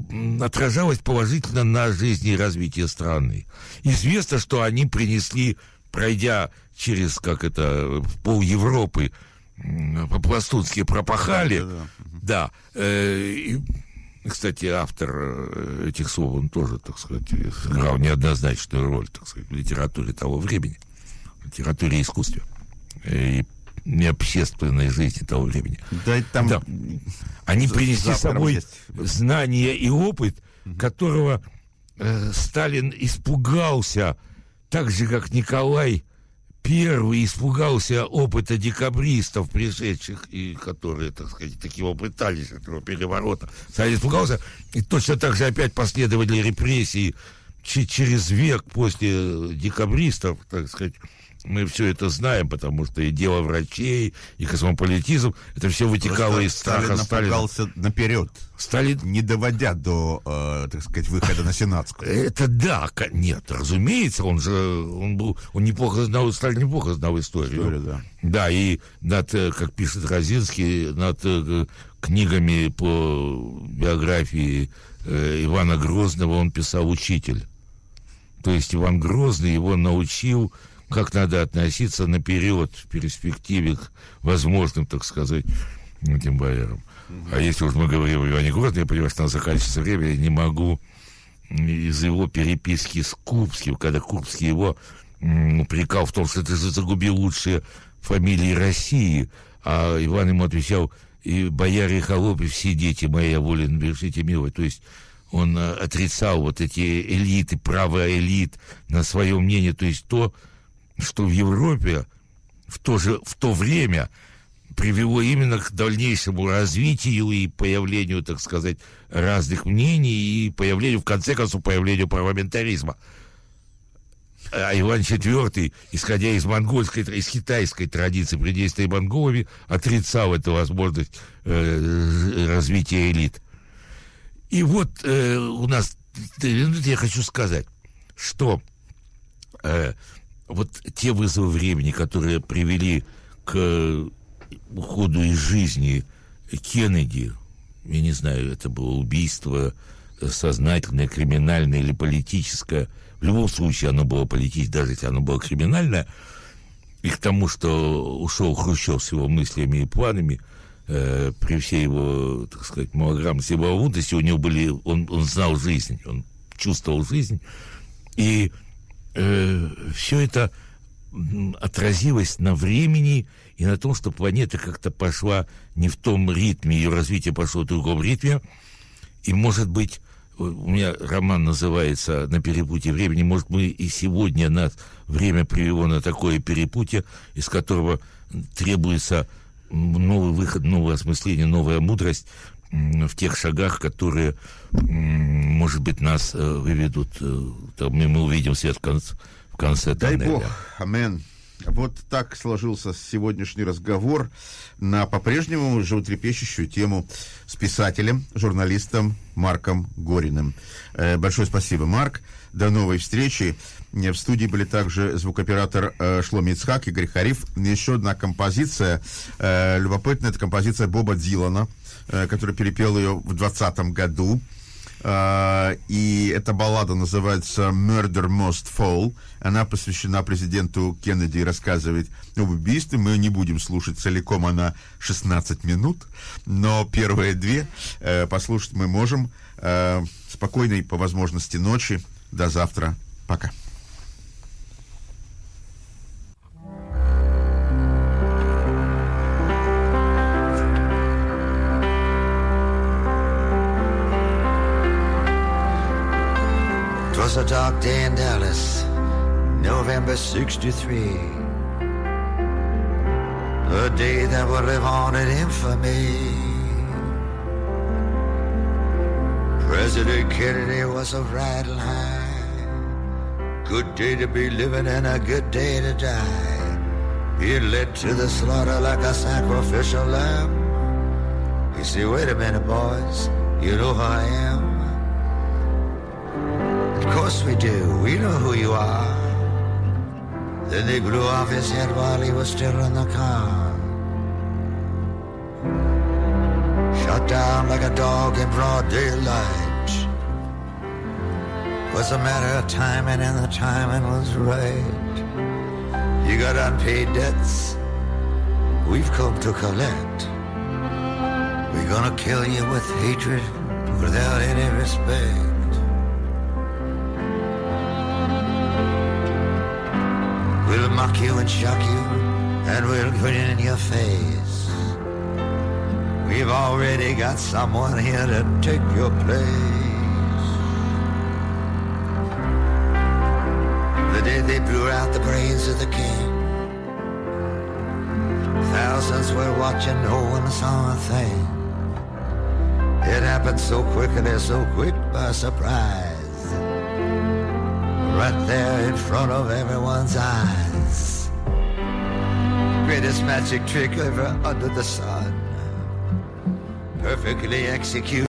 отражалось положительно на жизни и развитие страны? Известно, что они принесли, пройдя через, как это, пол Европы, по-пластунски пропахали. Да. э, и, кстати, автор э, этих слов, он тоже, так сказать, сыграл неоднозначную роль, так сказать, в литературе того времени, в литературе и искусстве, э, и общественной жизни того времени. Да, там Да. Они принесли с собой есть. знания и опыт, которого э, Сталин испугался, так же, как Николай Первый испугался опыта декабристов, пришедших, и которые, так сказать, такого пытались, этого переворота. Сталин испугался, и точно так же опять последовали репрессии че- через век после декабристов, так сказать, мы все это знаем, потому что и дело врачей, и космополитизм, это все вытекало Просто из страха Сталин Сталина. наперед, Сталин... не доводя до, э, так сказать, выхода на Сенатскую. Это да, нет, разумеется, он же, он был, он неплохо знал, Сталин неплохо знал историю. Историю, да. Да, и над, э, как пишет Розинский, над э, книгами по биографии э, Ивана Грозного он писал учитель. То есть Иван Грозный его научил, как надо относиться наперед, в перспективе к возможным, так сказать, этим боярам. А если уж мы говорим о Иване Грозном, я понимаю, что у нас заканчивается время, я не могу из его переписки с Курбским, когда Курбский его м, упрекал в том, что ты загубил лучшие фамилии России, а Иван ему отвечал, и бояре и холопы, все дети мои, я волен вершить и миловать. То есть он э, отрицал вот эти элиты, право элит на свое мнение, то есть то, что в Европе в то же в то время привело именно к дальнейшему развитию и появлению, так сказать, разных мнений и появлению, в конце концов, появлению парламентаризма. А Иван IV, исходя из монгольской, из китайской традиции при действии монголами, отрицал эту возможность э, развития элит. И вот э, у нас, минуты я хочу сказать, что э, вот те вызовы времени, которые привели к уходу из жизни Кеннеди, я не знаю, это было убийство э, сознательное, криминальное или политическое, в любом случае оно было политическое, даже если оно было криминальное, и к тому, что ушел Хрущев с его мыслями и планами, э, при всей его, так сказать, малограмотности и у него были, он, он знал жизнь, он чувствовал жизнь, и э, все это отразилось на времени и на том, что планета как-то пошла не в том ритме, ее развитие пошло в другом ритме, и, может быть, у меня роман называется «На перепутье времени». Может, мы и сегодня нас время привело на такое перепутье, из которого требуется новый выход, новое осмысление, новая мудрость в тех шагах, которые, может быть, нас э, выведут, э, мы мы увидим свет в конце, в конце Дай тоннеля. бог, амен. Вот так сложился сегодняшний разговор на по-прежнему животрепещущую тему с писателем, журналистом Марком Гориным. Э, большое спасибо, Марк. До новой встречи. В студии были также звукоператор э, Шломи Ицхак, Игорь Хариф. Еще одна композиция, любопытная, это композиция Боба Дилана, который перепел ее в 2020 году. А, и эта баллада называется «Murder Most Fall». Она посвящена президенту Кеннеди и рассказывает об убийстве. Мы не будем слушать целиком, она 16 минут, но первые две э, послушать мы можем. Э, спокойной, по возможности, ночи. До завтра. Пока. Was a dark day in Dallas, November 63. A day that would live on in infamy. President Kennedy was a riding high. Good day to be living and a good day to die. He led to the slaughter like a sacrificial lamb. You see, wait a minute, boys. You know who I am? Of course we do. We know who you are. Then they blew off his head while he was still in the car. Shot down like a dog in broad daylight. Was a matter of timing, and the timing was right. You got unpaid debts. We've come to collect. We're gonna kill you with hatred without any respect. We'll mock you and shock you, and we'll grin in your face. We've already got someone here to take your place. The day they blew out the brains of the king, thousands were watching, no one saw a thing. It happened so quickly, so quick by surprise. Right there in front of everyone's eyes. Greatest magic trick ever under the sun. Perfectly executed.